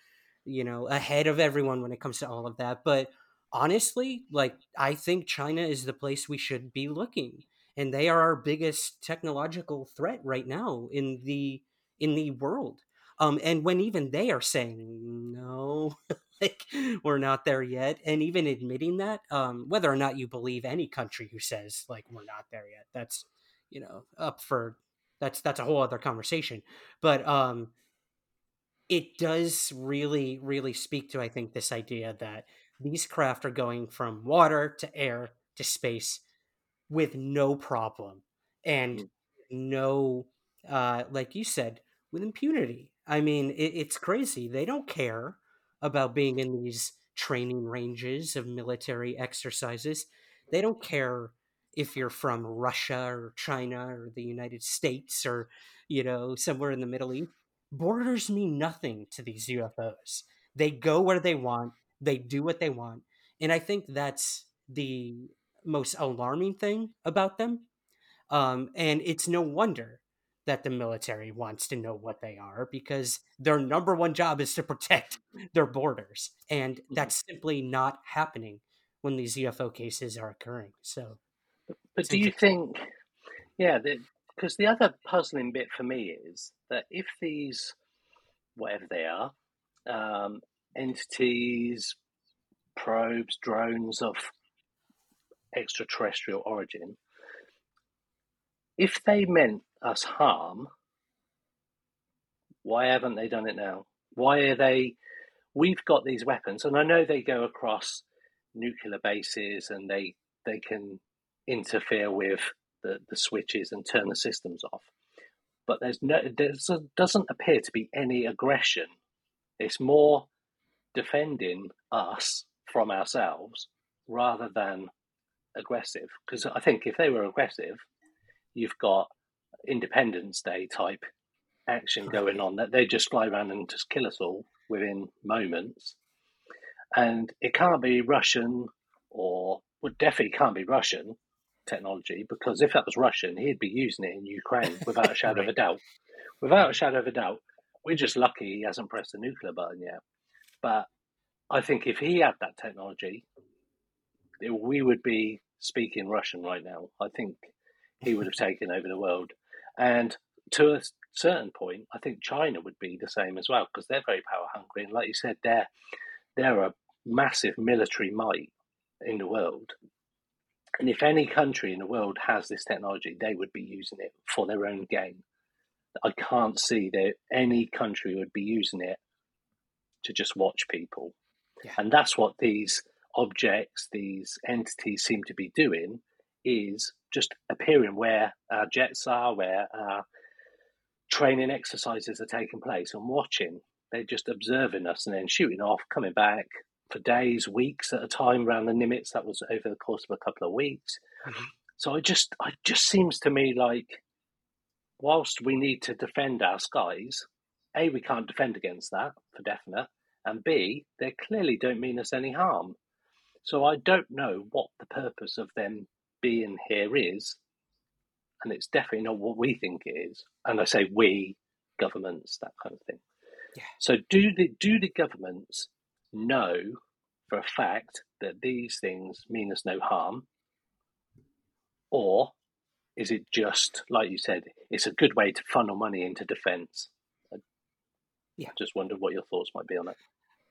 you know, ahead of everyone when it comes to all of that. But honestly, like, I think China is the place we should be looking, and they are our biggest technological threat right now in the in the world. Um, and when even they are saying no, like we're not there yet, and even admitting that, um, whether or not you believe any country who says like we're not there yet, that's you know up for that's that's a whole other conversation but um it does really really speak to i think this idea that these craft are going from water to air to space with no problem and Mm. no uh like you said with impunity i mean it, it's crazy they don't care about being in these training ranges of military exercises they don't care if you're from Russia or China or the United States or you know somewhere in the Middle East. Borders mean nothing to these UFOs. They go where they want. They do what they want, and I think that's the most alarming thing about them. Um, and it's no wonder that the military wants to know what they are because their number one job is to protect their borders, and that's simply not happening when these UFO cases are occurring. So. But do you think, yeah, because the other puzzling bit for me is that if these, whatever they are, um, entities, probes, drones of extraterrestrial origin, if they meant us harm, why haven't they done it now? Why are they? We've got these weapons, and I know they go across nuclear bases and they they can interfere with the, the switches and turn the systems off. But there's no there doesn't appear to be any aggression. It's more defending us from ourselves rather than aggressive. Because I think if they were aggressive, you've got Independence Day type action going on that they just fly around and just kill us all within moments. And it can't be Russian or well, definitely can't be Russian technology because if that was Russian, he'd be using it in Ukraine without a shadow right. of a doubt. Without a shadow of a doubt, we're just lucky he hasn't pressed the nuclear button yet. But I think if he had that technology, we would be speaking Russian right now. I think he would have taken over the world. And to a certain point, I think China would be the same as well because they're very power hungry. And like you said, they're they're a massive military might in the world. And if any country in the world has this technology, they would be using it for their own gain. I can't see that any country would be using it to just watch people. Yeah. And that's what these objects, these entities seem to be doing, is just appearing where our jets are, where our training exercises are taking place and watching. They're just observing us and then shooting off, coming back for days, weeks at a time around the Nimitz. That was over the course of a couple of weeks. Mm-hmm. So it just, it just seems to me like, whilst we need to defend our skies, a we can't defend against that for definite, and b they clearly don't mean us any harm. So I don't know what the purpose of them being here is and it's definitely not what we think it is. And I say we, governments, that kind of thing. Yeah. So do the do the governments know for a fact that these things mean us no harm, or is it just like you said? It's a good way to funnel money into defence. Yeah. Just wondered what your thoughts might be on it.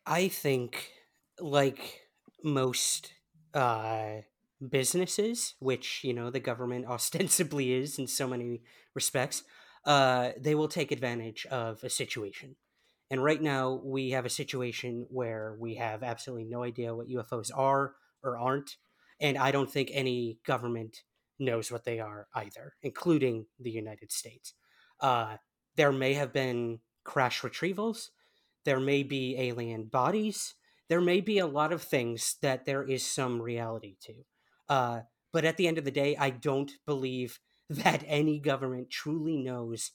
I think, like most uh, businesses, which you know the government ostensibly is in so many respects, uh, they will take advantage of a situation. And right now, we have a situation where we have absolutely no idea what UFOs are or aren't, and I don't think any government knows what they are either, including the United States. Uh, there may have been crash retrievals. There may be alien bodies. There may be a lot of things that there is some reality to. Uh, but at the end of the day, I don't believe that any government truly knows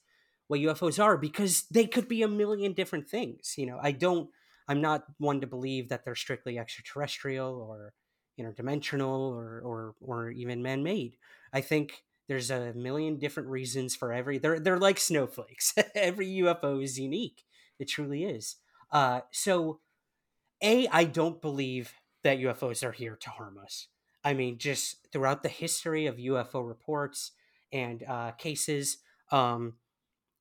what UFOs are because they could be a million different things. You know, I don't. I'm not one to believe that they're strictly extraterrestrial or interdimensional or or or even man-made. I think there's a million different reasons for every. They're they're like snowflakes. every UFO is unique. It truly is. Uh, so, a I don't believe that UFOs are here to harm us. I mean, just throughout the history of UFO reports and uh, cases, um,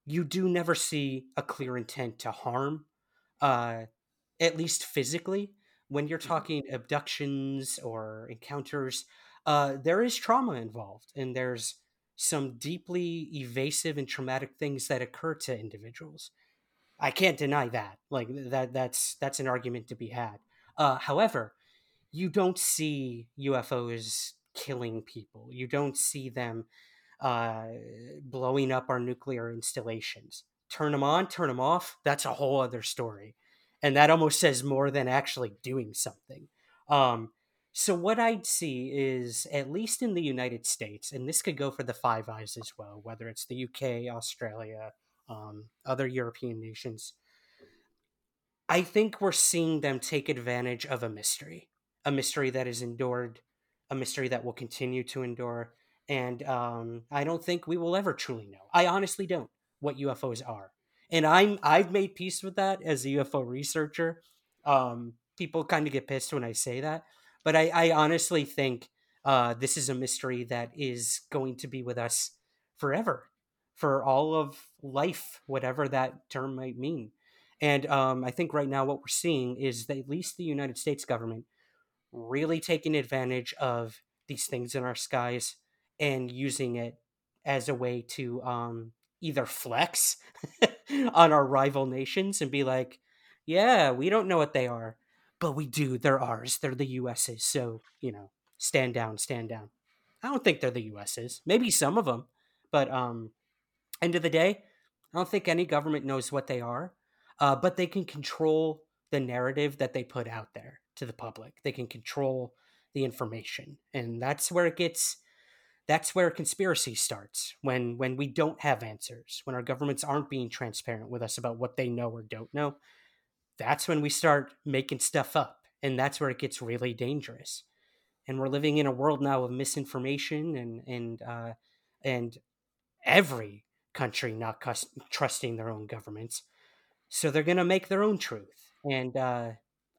you do never see a clear intent to harm, uh, at least physically. When you're mm-hmm. talking abductions or encounters, uh, there is trauma involved, and there's some deeply evasive and traumatic things that occur to individuals. I can't deny that. Like that, that's that's an argument to be had. Uh, however, you don't see UFOs killing people. You don't see them uh, blowing up our nuclear installations. Turn them on, turn them off. That's a whole other story, and that almost says more than actually doing something. Um, so what I'd see is at least in the United States, and this could go for the Five Eyes as well, whether it's the UK, Australia, um, other European nations. I think we're seeing them take advantage of a mystery a mystery that is endured, a mystery that will continue to endure. And um, I don't think we will ever truly know. I honestly don't what UFOs are, and I'm I've made peace with that as a UFO researcher. Um, people kind of get pissed when I say that, but I, I honestly think uh, this is a mystery that is going to be with us forever, for all of life, whatever that term might mean. And um, I think right now what we're seeing is that at least the United States government really taking advantage of these things in our skies and using it as a way to um, either flex on our rival nations and be like, yeah, we don't know what they are, but we do. They're ours. They're the US's. So, you know, stand down, stand down. I don't think they're the US's. Maybe some of them, but um, end of the day, I don't think any government knows what they are, uh, but they can control the narrative that they put out there to the public. They can control the information, and that's where it gets. That's where conspiracy starts when when we don't have answers, when our governments aren't being transparent with us about what they know or don't know. That's when we start making stuff up, and that's where it gets really dangerous. And we're living in a world now of misinformation and and uh, and every country not cus- trusting their own governments. So they're going to make their own truth. And uh,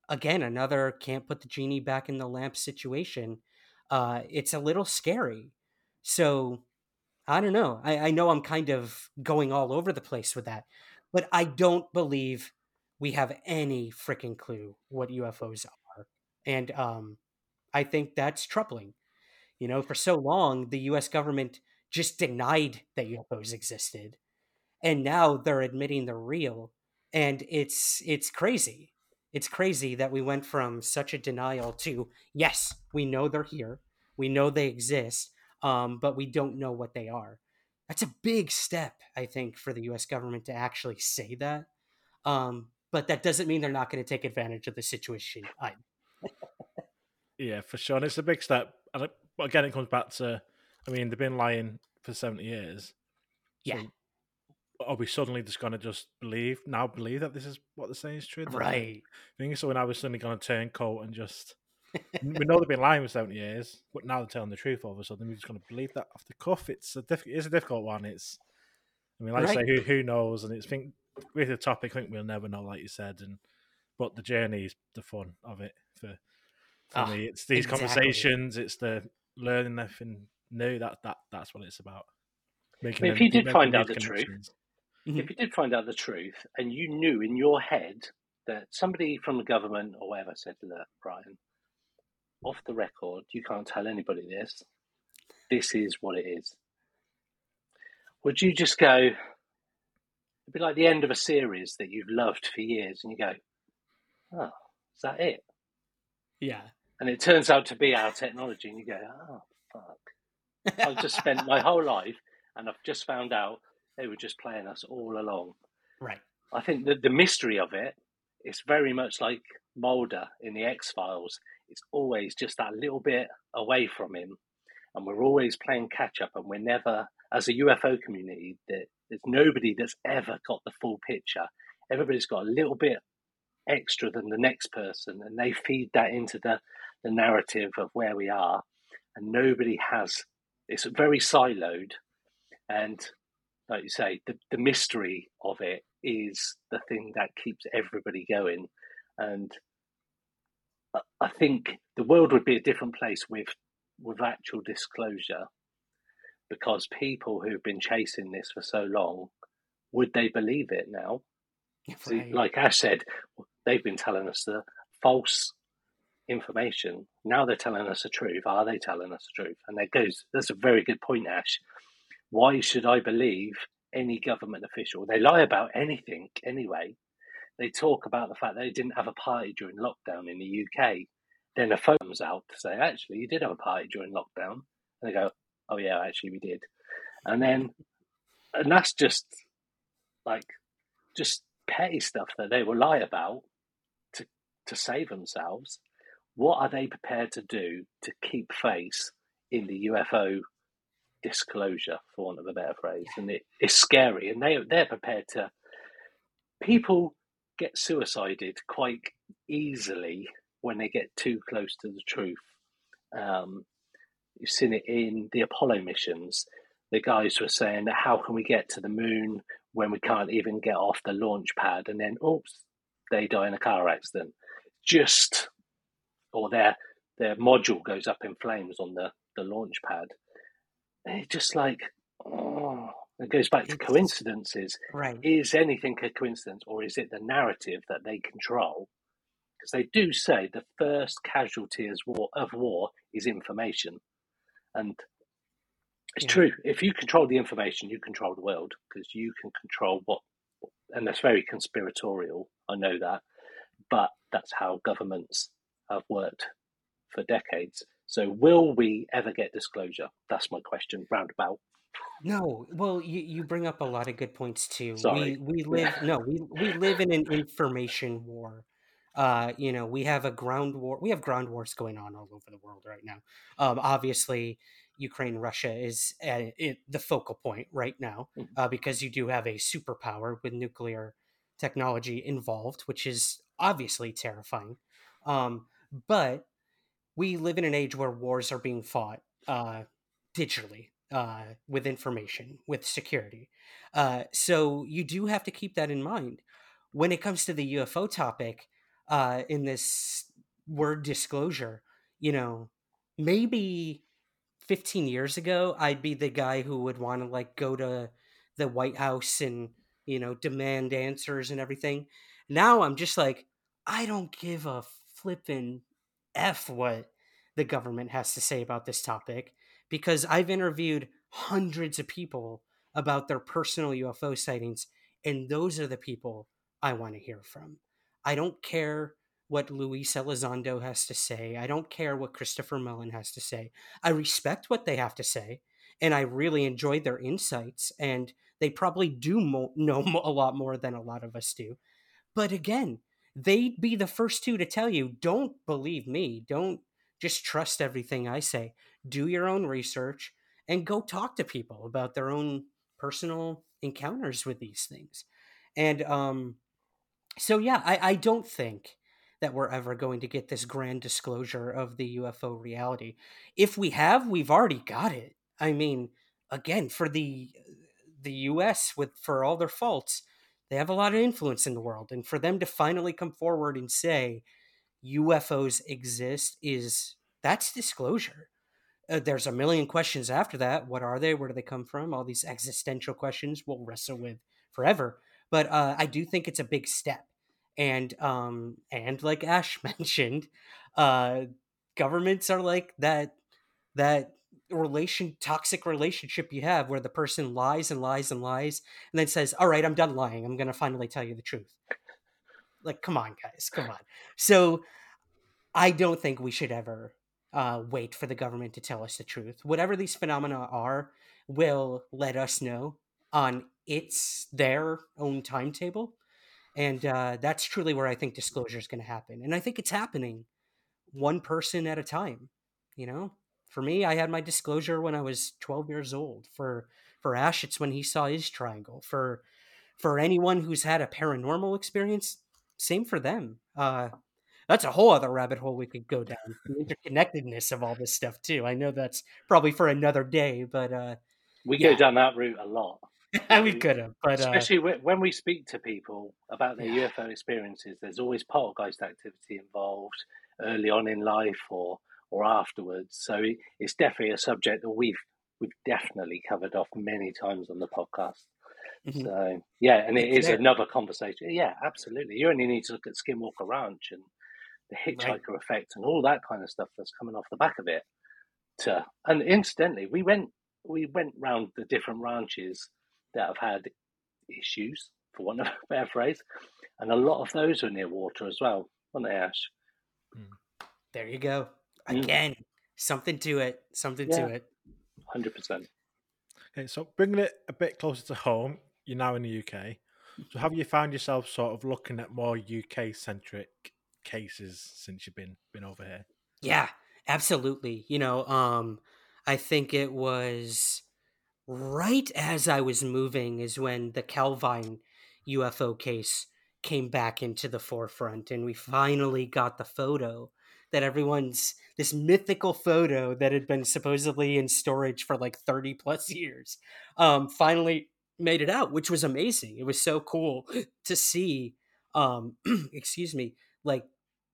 again, another can't put the genie back in the lamp situation. Uh, it's a little scary. So I don't know. I, I know I'm kind of going all over the place with that, but I don't believe we have any freaking clue what UFOs are. And um, I think that's troubling. You know, for so long, the US government just denied that UFOs existed. And now they're admitting they're real. And it's it's crazy. It's crazy that we went from such a denial to yes, we know they're here. We know they exist, um, but we don't know what they are. That's a big step, I think, for the US government to actually say that. Um, but that doesn't mean they're not going to take advantage of the situation. Yeah, for sure. And it's a big step. And again, it comes back to I mean, they've been lying for 70 years. Yeah. So are we suddenly just going to just believe, now believe that this is what they're saying is true? Right. I think so. Now we're suddenly going to turn coat and just. we know they've been lying for 70 years, but now they're telling the truth all of a sudden. We're just going to believe that off the cuff. It's a, diff- it's a difficult one. It's, I mean, like right. I say, who, who knows? And it's think with the topic, I think we'll never know, like you said. And but the journey is the fun of it for for oh, me. It's these exactly. conversations. It's the learning everything no, that that that's what it's about. Making if you did find out the truth, mm-hmm. if you did find out the truth, and you knew in your head that somebody from the government or whatever said to that Brian, off the record, you can't tell anybody this. This is what it is. Would you just go? It'd be like the end of a series that you've loved for years, and you go, "Oh, is that it?" Yeah. And it turns out to be our technology, and you go, "Oh, fuck." I've just spent my whole life and I've just found out they were just playing us all along. Right. I think that the mystery of it is very much like Mulder in the X Files. It's always just that little bit away from him, and we're always playing catch up, and we're never, as a UFO community, that there's nobody that's ever got the full picture. Everybody's got a little bit extra than the next person, and they feed that into the the narrative of where we are, and nobody has it's very siloed, and like you say, the, the mystery of it is the thing that keeps everybody going. And I think the world would be a different place with with actual disclosure, because people who've been chasing this for so long, would they believe it now? Right. See, like Ash said, they've been telling us the false information. Now they're telling us the truth. Are they telling us the truth? And that goes, that's a very good point, Ash. Why should I believe any government official? They lie about anything anyway. They talk about the fact that they didn't have a party during lockdown in the UK. Then a phone comes out to say, actually, you did have a party during lockdown. And they go, oh, yeah, actually, we did. And then, and that's just like, just petty stuff that they will lie about to to save themselves what are they prepared to do to keep face in the UFO disclosure, for want of a better phrase? And it, it's scary, and they they're prepared to. People get suicided quite easily when they get too close to the truth. Um, you've seen it in the Apollo missions. The guys were saying how can we get to the moon when we can't even get off the launch pad, and then oops, they die in a car accident. Just or their their module goes up in flames on the, the launch pad. It's just like, oh, it goes back to coincidences. Right. Is anything a coincidence or is it the narrative that they control? Because they do say the first casualty of war, of war is information. And It's know. true. If you control the information, you control the world because you can control what, and that's very conspiratorial. I know that, but that's how governments have worked for decades. So, will we ever get disclosure? That's my question, roundabout. No, well, you, you bring up a lot of good points too. Sorry. We we live no, we we live in an information war. Uh, you know, we have a ground war. We have ground wars going on all over the world right now. Um, obviously, Ukraine Russia is at, it, the focal point right now Mhm. uh, because you do have a superpower with nuclear technology involved, which is obviously terrifying. Um, but we live in an age where wars are being fought uh, digitally uh, with information, with security. Uh, so you do have to keep that in mind. When it comes to the UFO topic, uh, in this word disclosure, you know, maybe 15 years ago, I'd be the guy who would want to like go to the White House and, you know, demand answers and everything. Now I'm just like, I don't give a flippin' F what the government has to say about this topic because I've interviewed hundreds of people about their personal UFO sightings, and those are the people I want to hear from. I don't care what Luis Elizondo has to say. I don't care what Christopher Mellon has to say. I respect what they have to say, and I really enjoy their insights, and they probably do mo- know a lot more than a lot of us do. But again, they'd be the first two to tell you don't believe me. Don't just trust everything I say. Do your own research and go talk to people about their own personal encounters with these things. And um, so, yeah, I, I don't think that we're ever going to get this grand disclosure of the UFO reality. If we have, we've already got it. I mean, again, for the the US with for all their faults, they have a lot of influence in the world and for them to finally come forward and say UFOs exist is that's disclosure. Uh, there's a million questions after that. What are they? Where do they come from? All these existential questions we'll wrestle with forever. But uh, I do think it's a big step. And um, and like Ash mentioned, uh, governments are like that that relation toxic relationship you have where the person lies and lies and lies and then says, "All right, I'm done lying. I'm to finally tell you the truth." Like, come on, guys, come on. So, I don't think we should ever uh, wait for the government to tell us the truth. Whatever these phenomena are, will let us know on its their own timetable, and uh, that's truly where I think disclosure is going to happen. And I think it's happening, one person at a time. You know, for me, I had my disclosure when I was 12 years old. For for Ash, it's when he saw his triangle. For for anyone who's had a paranormal experience, same for them. Uh, that's a whole other rabbit hole we could go down. The interconnectedness of all this stuff too. I know that's probably for another day, but uh, We Yeah. go down that route a lot. we could have. But uh, Especially whe- when we speak to people about their Yeah. UFO experiences, there's always poltergeist activity involved early on in life or or afterwards. So it, it's definitely a subject that we've we've definitely covered off many times on the podcast. Mhm. So yeah, and it It's is there. another conversation. Yeah, absolutely. You only need to look at Skinwalker Ranch and the Right. hitchhiker effect and all that kind of stuff that's coming off the back of it. To and incidentally, we went we went round the different ranches that have had issues, for want of a better phrase, and a lot of those are near water as well, weren't they, Ash? there you go. Mm. Again, something to it. Something Yeah. to it. Hundred percent. Okay, so bringing it a bit closer to home, you're now in the UK. So have you found yourself sort of looking at more UK centric cases since you've been been over here? Yeah, absolutely. You know, um, I think it was right as I was moving is when the Calvine UFO case came back into the forefront, and we finally got the photo that everyone's this mythical photo that had been supposedly in storage for like 30 plus years um finally made it out which was amazing. It was so cool to see um excuse me like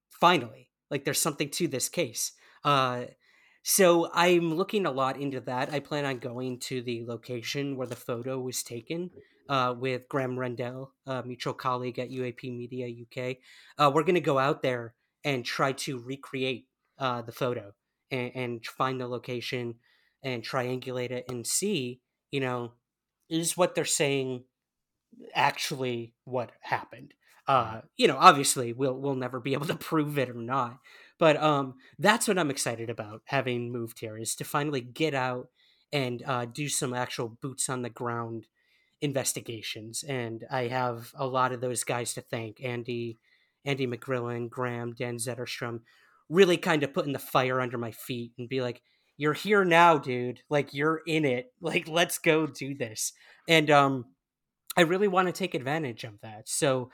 finally like there's something to this case. Uh so i'm looking a lot into that. I plan on going to the location where the photo was taken uh, with graham rendell a mutual colleague at uap media uk uh, we're going to go out there and try to recreate uh, the photo and, and find the location and triangulate it and see, you know, is what they're saying actually what happened. Uh, you know, obviously we'll we'll never be able to prove it or not. But um that's what I'm excited about having moved here is to finally get out and uh, do some actual boots on the ground investigations. And I have a lot of those guys to thank. Andy Andy McGrillen, Graham, Dan Zetterstrom, really kind of putting the fire under my feet and be like, You're here now, dude. Like you're in it. Like, let's go do this. And um I really want to take advantage of that. So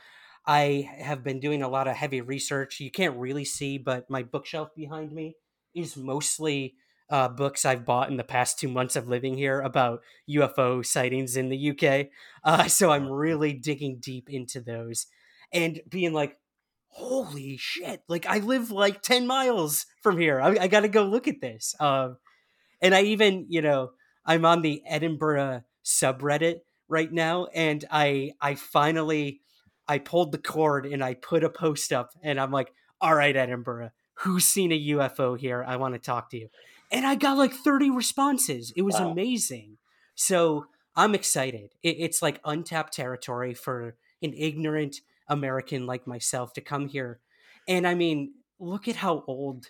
I have been doing a lot of heavy research. You can't really see, but my bookshelf behind me is mostly uh, books I've bought in the past two months of living here about UFO sightings in the UK. Uh, so I'm really digging deep into those and being like, holy shit, like I live like 10 miles from here. I, I got to go look at this. Um, and I even, you know, I'm on the Edinburgh subreddit right now and i i finally i pulled the cord and i put a post up and i'm like all right edinburgh who's seen a ufo here i want to talk to you and i got like 30 responses it was Wow. amazing so i'm excited it, it's like untapped territory for an ignorant american like myself to come here. And i mean look at how old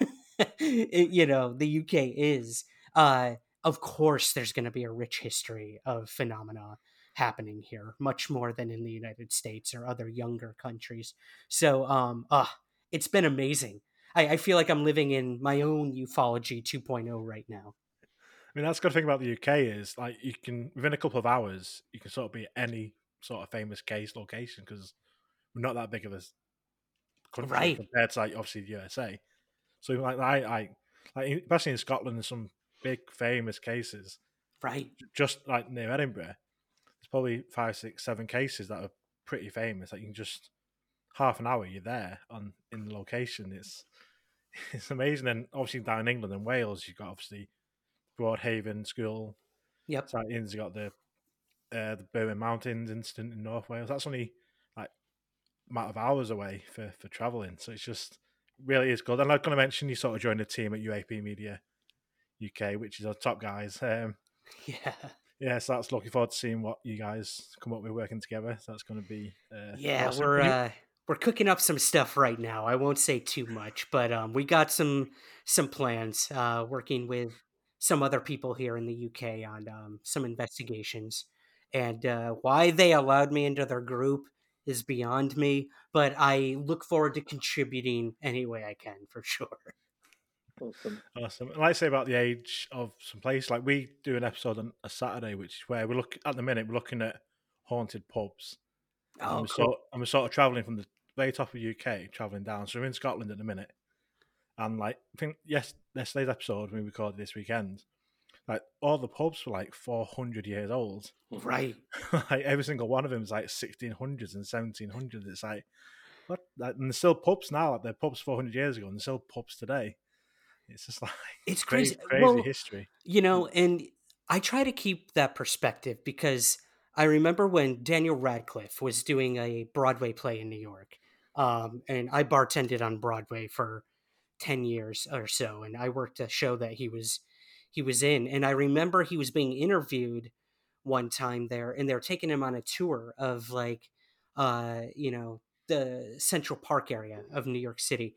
you know the uk is. Uh of course there's going to be a rich history of phenomena happening here much more than in the united states or other younger countries. So um uh it's been amazing. I, I feel like i'm living in my own ufology 2.0 right now. I mean, that's the good thing about the UK is like you can within a couple of hours you can sort of be at any sort of famous case location because we're not that big of a country Right. compared to like obviously the USA. So like I, I like especially in Scotland, there's some big famous cases right just like near Edinburgh. There's probably five, six, seven cases that are pretty famous. Like you can just half an hour you're there on in the location. It's it's amazing. And obviously down in England and Wales, you've got obviously Broadhaven School yep sightings. You got the uh, the Berwyn Mountains incident in North Wales. That's only like amount of hours away for for traveling. So it's just really is good. And I'm going to mention you sort of joined the team at UAP Media UK, which is our top guys. Um, yeah yeah, so that's looking forward to seeing what you guys come up with working together. So that's going to be uh, yeah awesome. we're uh we're cooking up some stuff right now i won't say too much but um we got some some plans uh working with some other people here in the uk on um some investigations and uh why they allowed me into their group is beyond me but i look forward to contributing any way i can for sure Awesome. Awesome. And like I say about the age of some place, like we do an episode on a Saturday, which is where we look at the minute we're looking at haunted pubs. and, oh we're cool sort, and we're sort of traveling from the very top of UK, traveling down. So we're in Scotland at the minute, and like I think yes, yesterday's episode we recorded this weekend, like all the pubs were like four hundred years old. right like every single one of them is like sixteen hundreds and seventeen hundreds. It's like what? Like, and there's still pubs now. Like they're pubs four hundred years ago, and there's still pubs today. It's just like it's crazy, crazy crazy Well, history. you know and i try to keep that perspective because i remember when daniel radcliffe was doing a broadway play in new york um, and i bartended on broadway for 10 years or so and i worked a show that he was he was in and i remember he was being interviewed one time there and they're taking him on a tour of like uh you know the central park area of new york city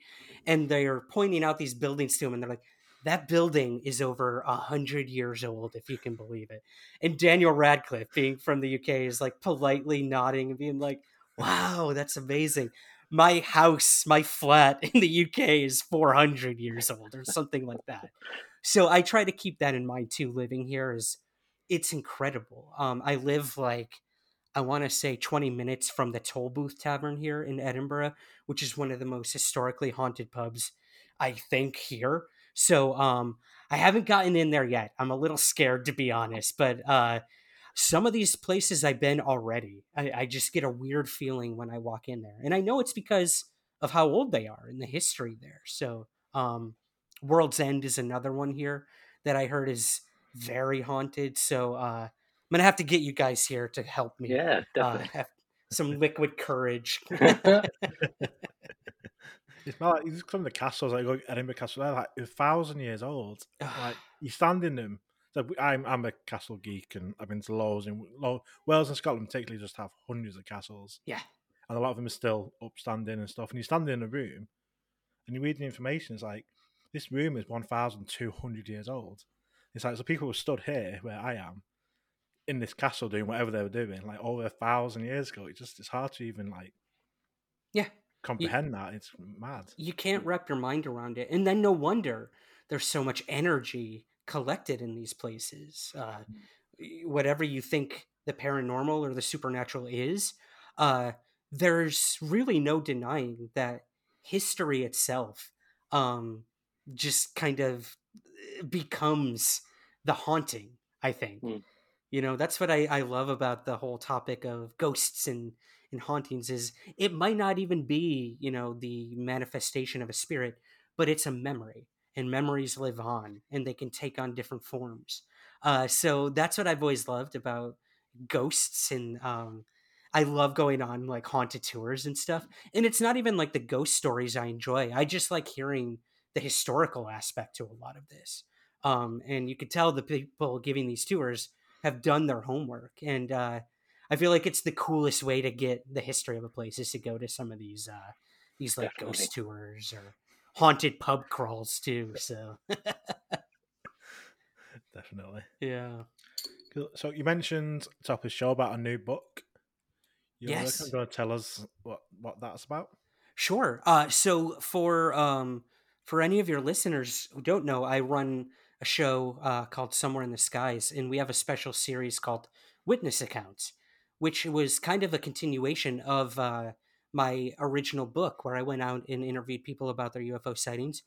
and they're pointing out these buildings to him and they're like that building is over a hundred years old, if you can believe it. And Daniel Radcliffe, being from the UK, is like politely nodding and being like, "Wow, that's amazing." My house, my flat in the UK is 400 years old, or something like that. So I try to keep that in mind too. Living here is, it's incredible. Um, I live like, I want to say 20 minutes from the Tolbooth Tavern here in Edinburgh, which is one of the most historically haunted pubs, I think, here. So um, I haven't gotten in there yet. I'm a little scared to be honest, but uh, some of these places I've been already. I, I just get a weird feeling when I walk in there, and I know it's because of how old they are and the history there. So um, World's End is another one here that I heard is very haunted. So uh, I'm gonna have to get you guys here to help me. Yeah, uh, definitely. have some liquid courage. It's No, like, you some of the castles, like go Edinburgh Castle, they're like a thousand years old. like you stand in them. So I'm I'm a castle geek, and I've been to loads in lo- Wales and Scotland. Particularly, just have hundreds of castles, yeah. and a lot of them are still upstanding and stuff. And you stand in a room, and you read the information. It's like this room is one thousand two hundred years old. It's like so people were stood here where I am in this castle doing whatever they were doing like over a thousand years ago. It just it's hard to even like Yeah. comprehend that. It's mad. You can't wrap your mind around it. And then no wonder there's so much energy collected in these places. Uh, whatever you think the paranormal or the supernatural is, uh, there's really no denying that history itself um, just kind of uh, becomes the haunting, I think. Mm. You know, that's what I, I love about the whole topic of ghosts and, and hauntings is it might not even be, you know, the manifestation of a spirit, but it's a memory. And memories live on and they can take on different forms. Uh, so that's what I've always loved about ghosts and um, I love going on like haunted tours and stuff. And it's not even like the ghost stories I enjoy. I just like hearing the historical aspect to a lot of this. Um, and you could tell the people giving these tours have done their homework. And uh, I feel like it's the coolest way to get the history of a place is to go to some of these uh, these like Definitely. ghost tours or haunted pub crawls too. So Definitely. yeah. Cool. So you mentioned top of the show about a new book. You're Yes. going to tell us what what that's about. Sure. Uh, so for um, for any of your listeners who don't know, I run a show uh, called Somewhere in the Skies, and we have a special series called Witness Accounts, which was kind of a continuation of uh, my original book, where I went out and interviewed people about their UFO sightings.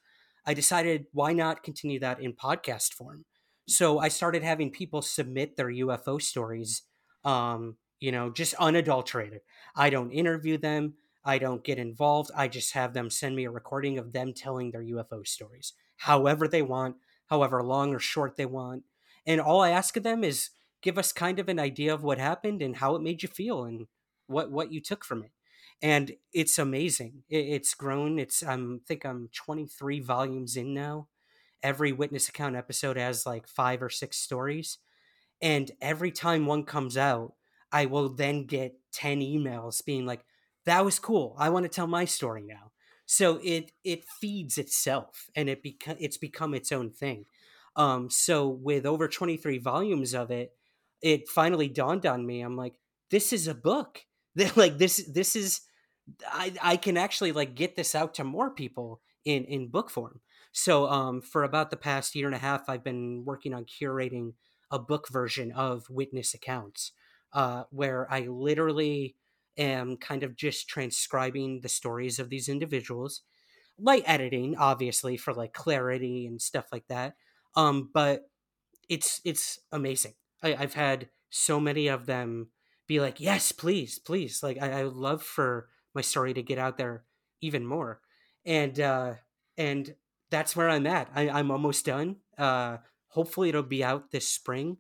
I decided why not continue that in podcast form. So I started having people submit their UFO stories, um, you know, just unadulterated. I don't interview them. I don't get involved. I just have them send me a recording of them telling their UFO stories, however they want, however long or short they want. And all I ask of them is give us kind of an idea of what happened and how it made you feel and what what you took from it. And it's amazing. It's grown. It's I'm think I'm 23 volumes in now. Every witness account episode has like five or six stories. And every time one comes out, I will then get 10 emails being like, that was cool. I want to tell my story now. So it it feeds itself and it beca- it's become its own thing. Um, so with over 23 volumes of it, it finally dawned on me. I'm like, this is a book. like this this is I I can actually like get this out to more people in in book form. So um for about the past year and a half I've been working on curating a book version of witness accounts uh where I literally am kind of just transcribing the stories of these individuals. Light editing obviously for like clarity and stuff like that um but it's it's amazing. I, i've had so many of them be like yes please please like I, I would love for my story to get out there even more and uh and that's where i'm at. I, i'm almost done. Uh hopefully it'll be out this spring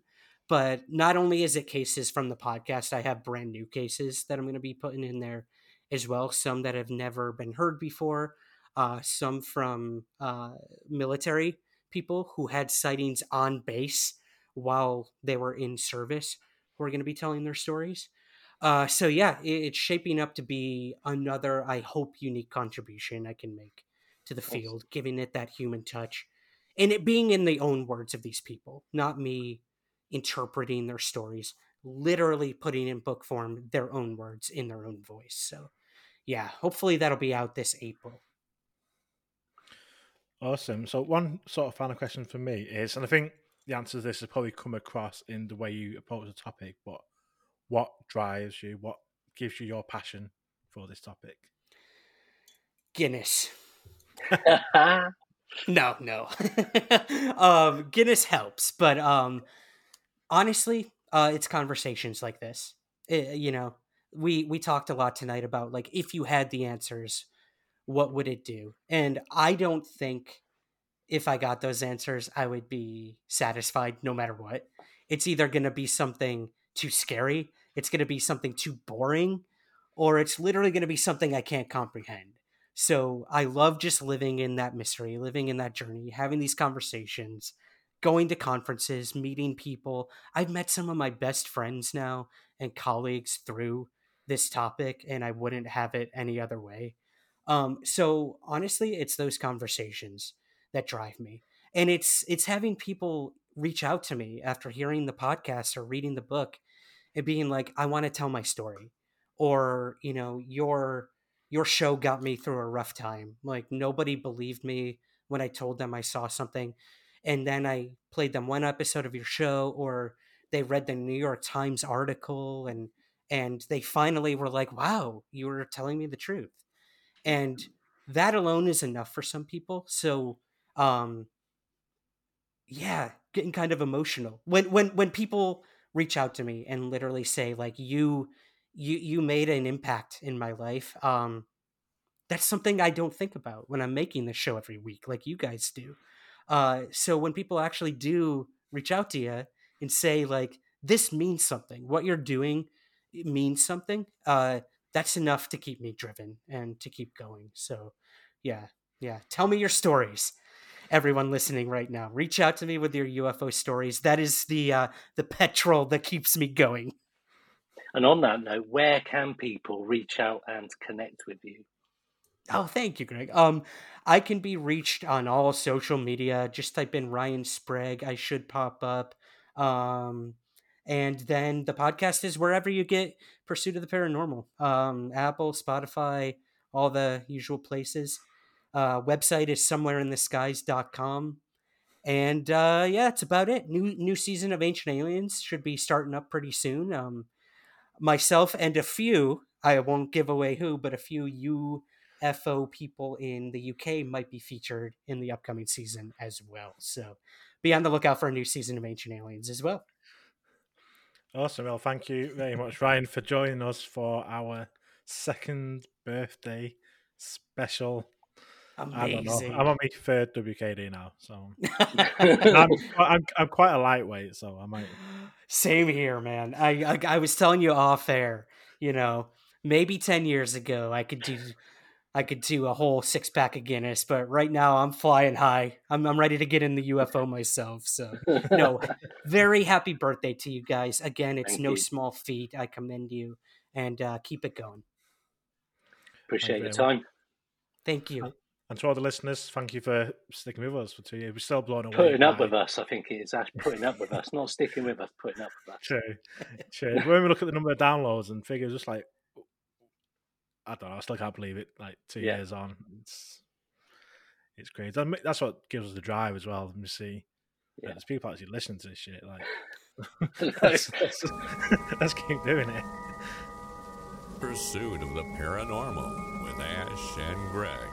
but not only is it cases from the podcast i have brand new cases that i'm going to be putting in there as well some that have never been heard before uh, some from uh, military people who had sightings on base while they were in service who are going to be telling their stories. Uh, so yeah it, it's shaping up to be another i hope unique contribution i can make to the field giving it that human touch and it being in the own words of these people not me interpreting their stories literally putting in book form their own words in their own voice so yeah hopefully that'll be out this april Awesome. So one sort of final question for me is, and I think the answer to this has probably come across in the way you approach the topic, but what drives you? What gives you your passion for this topic? guinness no no um guinness helps but um honestly uh it's conversations like this. Eh, you know we we talked a lot tonight about like if you had the answers what would it do? And i don't think if i got those answers i would be satisfied no matter what. It's either going to be something too scary it's going to be something too boring or it's literally going to be something i can't comprehend. So I love just living in that mystery, living in that journey, having these conversations, going to conferences, meeting people. I've met some of my best friends now and colleagues through this topic, and I wouldn't have it any other way. Um, so honestly, it's those conversations that drive me, and it's it's having people reach out to me after hearing the podcast or reading the book, and being like, "I want to tell my story," or you know, your your show got me through a rough time. Like nobody believed me when I told them I saw something, and then I played them one episode of your show, or they read the New York Times article and and they finally were like, "Wow, you were telling me the truth." And that alone is enough for some people. So, um yeah, getting kind of emotional. When when when people reach out to me and literally say like you you you made an impact in my life. Um that's something I don't think about when I'm making the show every week like you guys do. Uh so when people actually do reach out to you and say like this means something. What you're doing means something. Uh, that's enough to keep me driven and to keep going. So, yeah, yeah. Tell me your stories, everyone listening right now. Reach out to me with your UFO stories. That is the uh, the petrol that keeps me going. And on that note, where can people reach out and connect with you? Oh, thank you, Greg. Um, I can be reached on all social media. Just type in Ryan Sprague. I should pop up. Um, and then the podcast is wherever you get Pursuit of the Paranormal um, Apple, Spotify, all the usual places. Uh, website is somewhereintheskies.com. And uh, yeah, that's about it. New new season of Ancient Aliens should be starting up pretty soon. Um, myself and a few, I won't give away who, but a few UFO people in the UK might be featured in the upcoming season as well. So be on the lookout for a new season of Ancient Aliens as well. Awesome. Well, thank you very much, Ryan, for joining us for our second birthday special. Amazing. I am on my third WKD now, so I'm, I'm, I'm quite a lightweight, so I might. Same here, man. I, I I was telling you off air. You know, maybe ten years ago, I could do I could do a whole six pack of Guinness, but right now I'm flying high. I'm, I'm ready to get in the UFO myself. So, no, very happy birthday to you guys. Again, it's Thank no you. small feat. I commend you and uh, keep it going. Appreciate Thank your you very time. Thank you. And to all the listeners, thank you for sticking with us for two years. We're still blown away. Putting up by- with us, I think it is. That's putting up with us, not sticking with us, putting up with us. True, true. when we look at the number of downloads and figures, just like I don't know, I still can't believe it. Like two Yeah. years on, it's it's crazy. And That's what gives us the drive as well. To see that Yeah. there's people actually listening to this shit. Like, No. let's, let's, let's keep doing it. Pursuit of the Paranormal with Ash and Greg.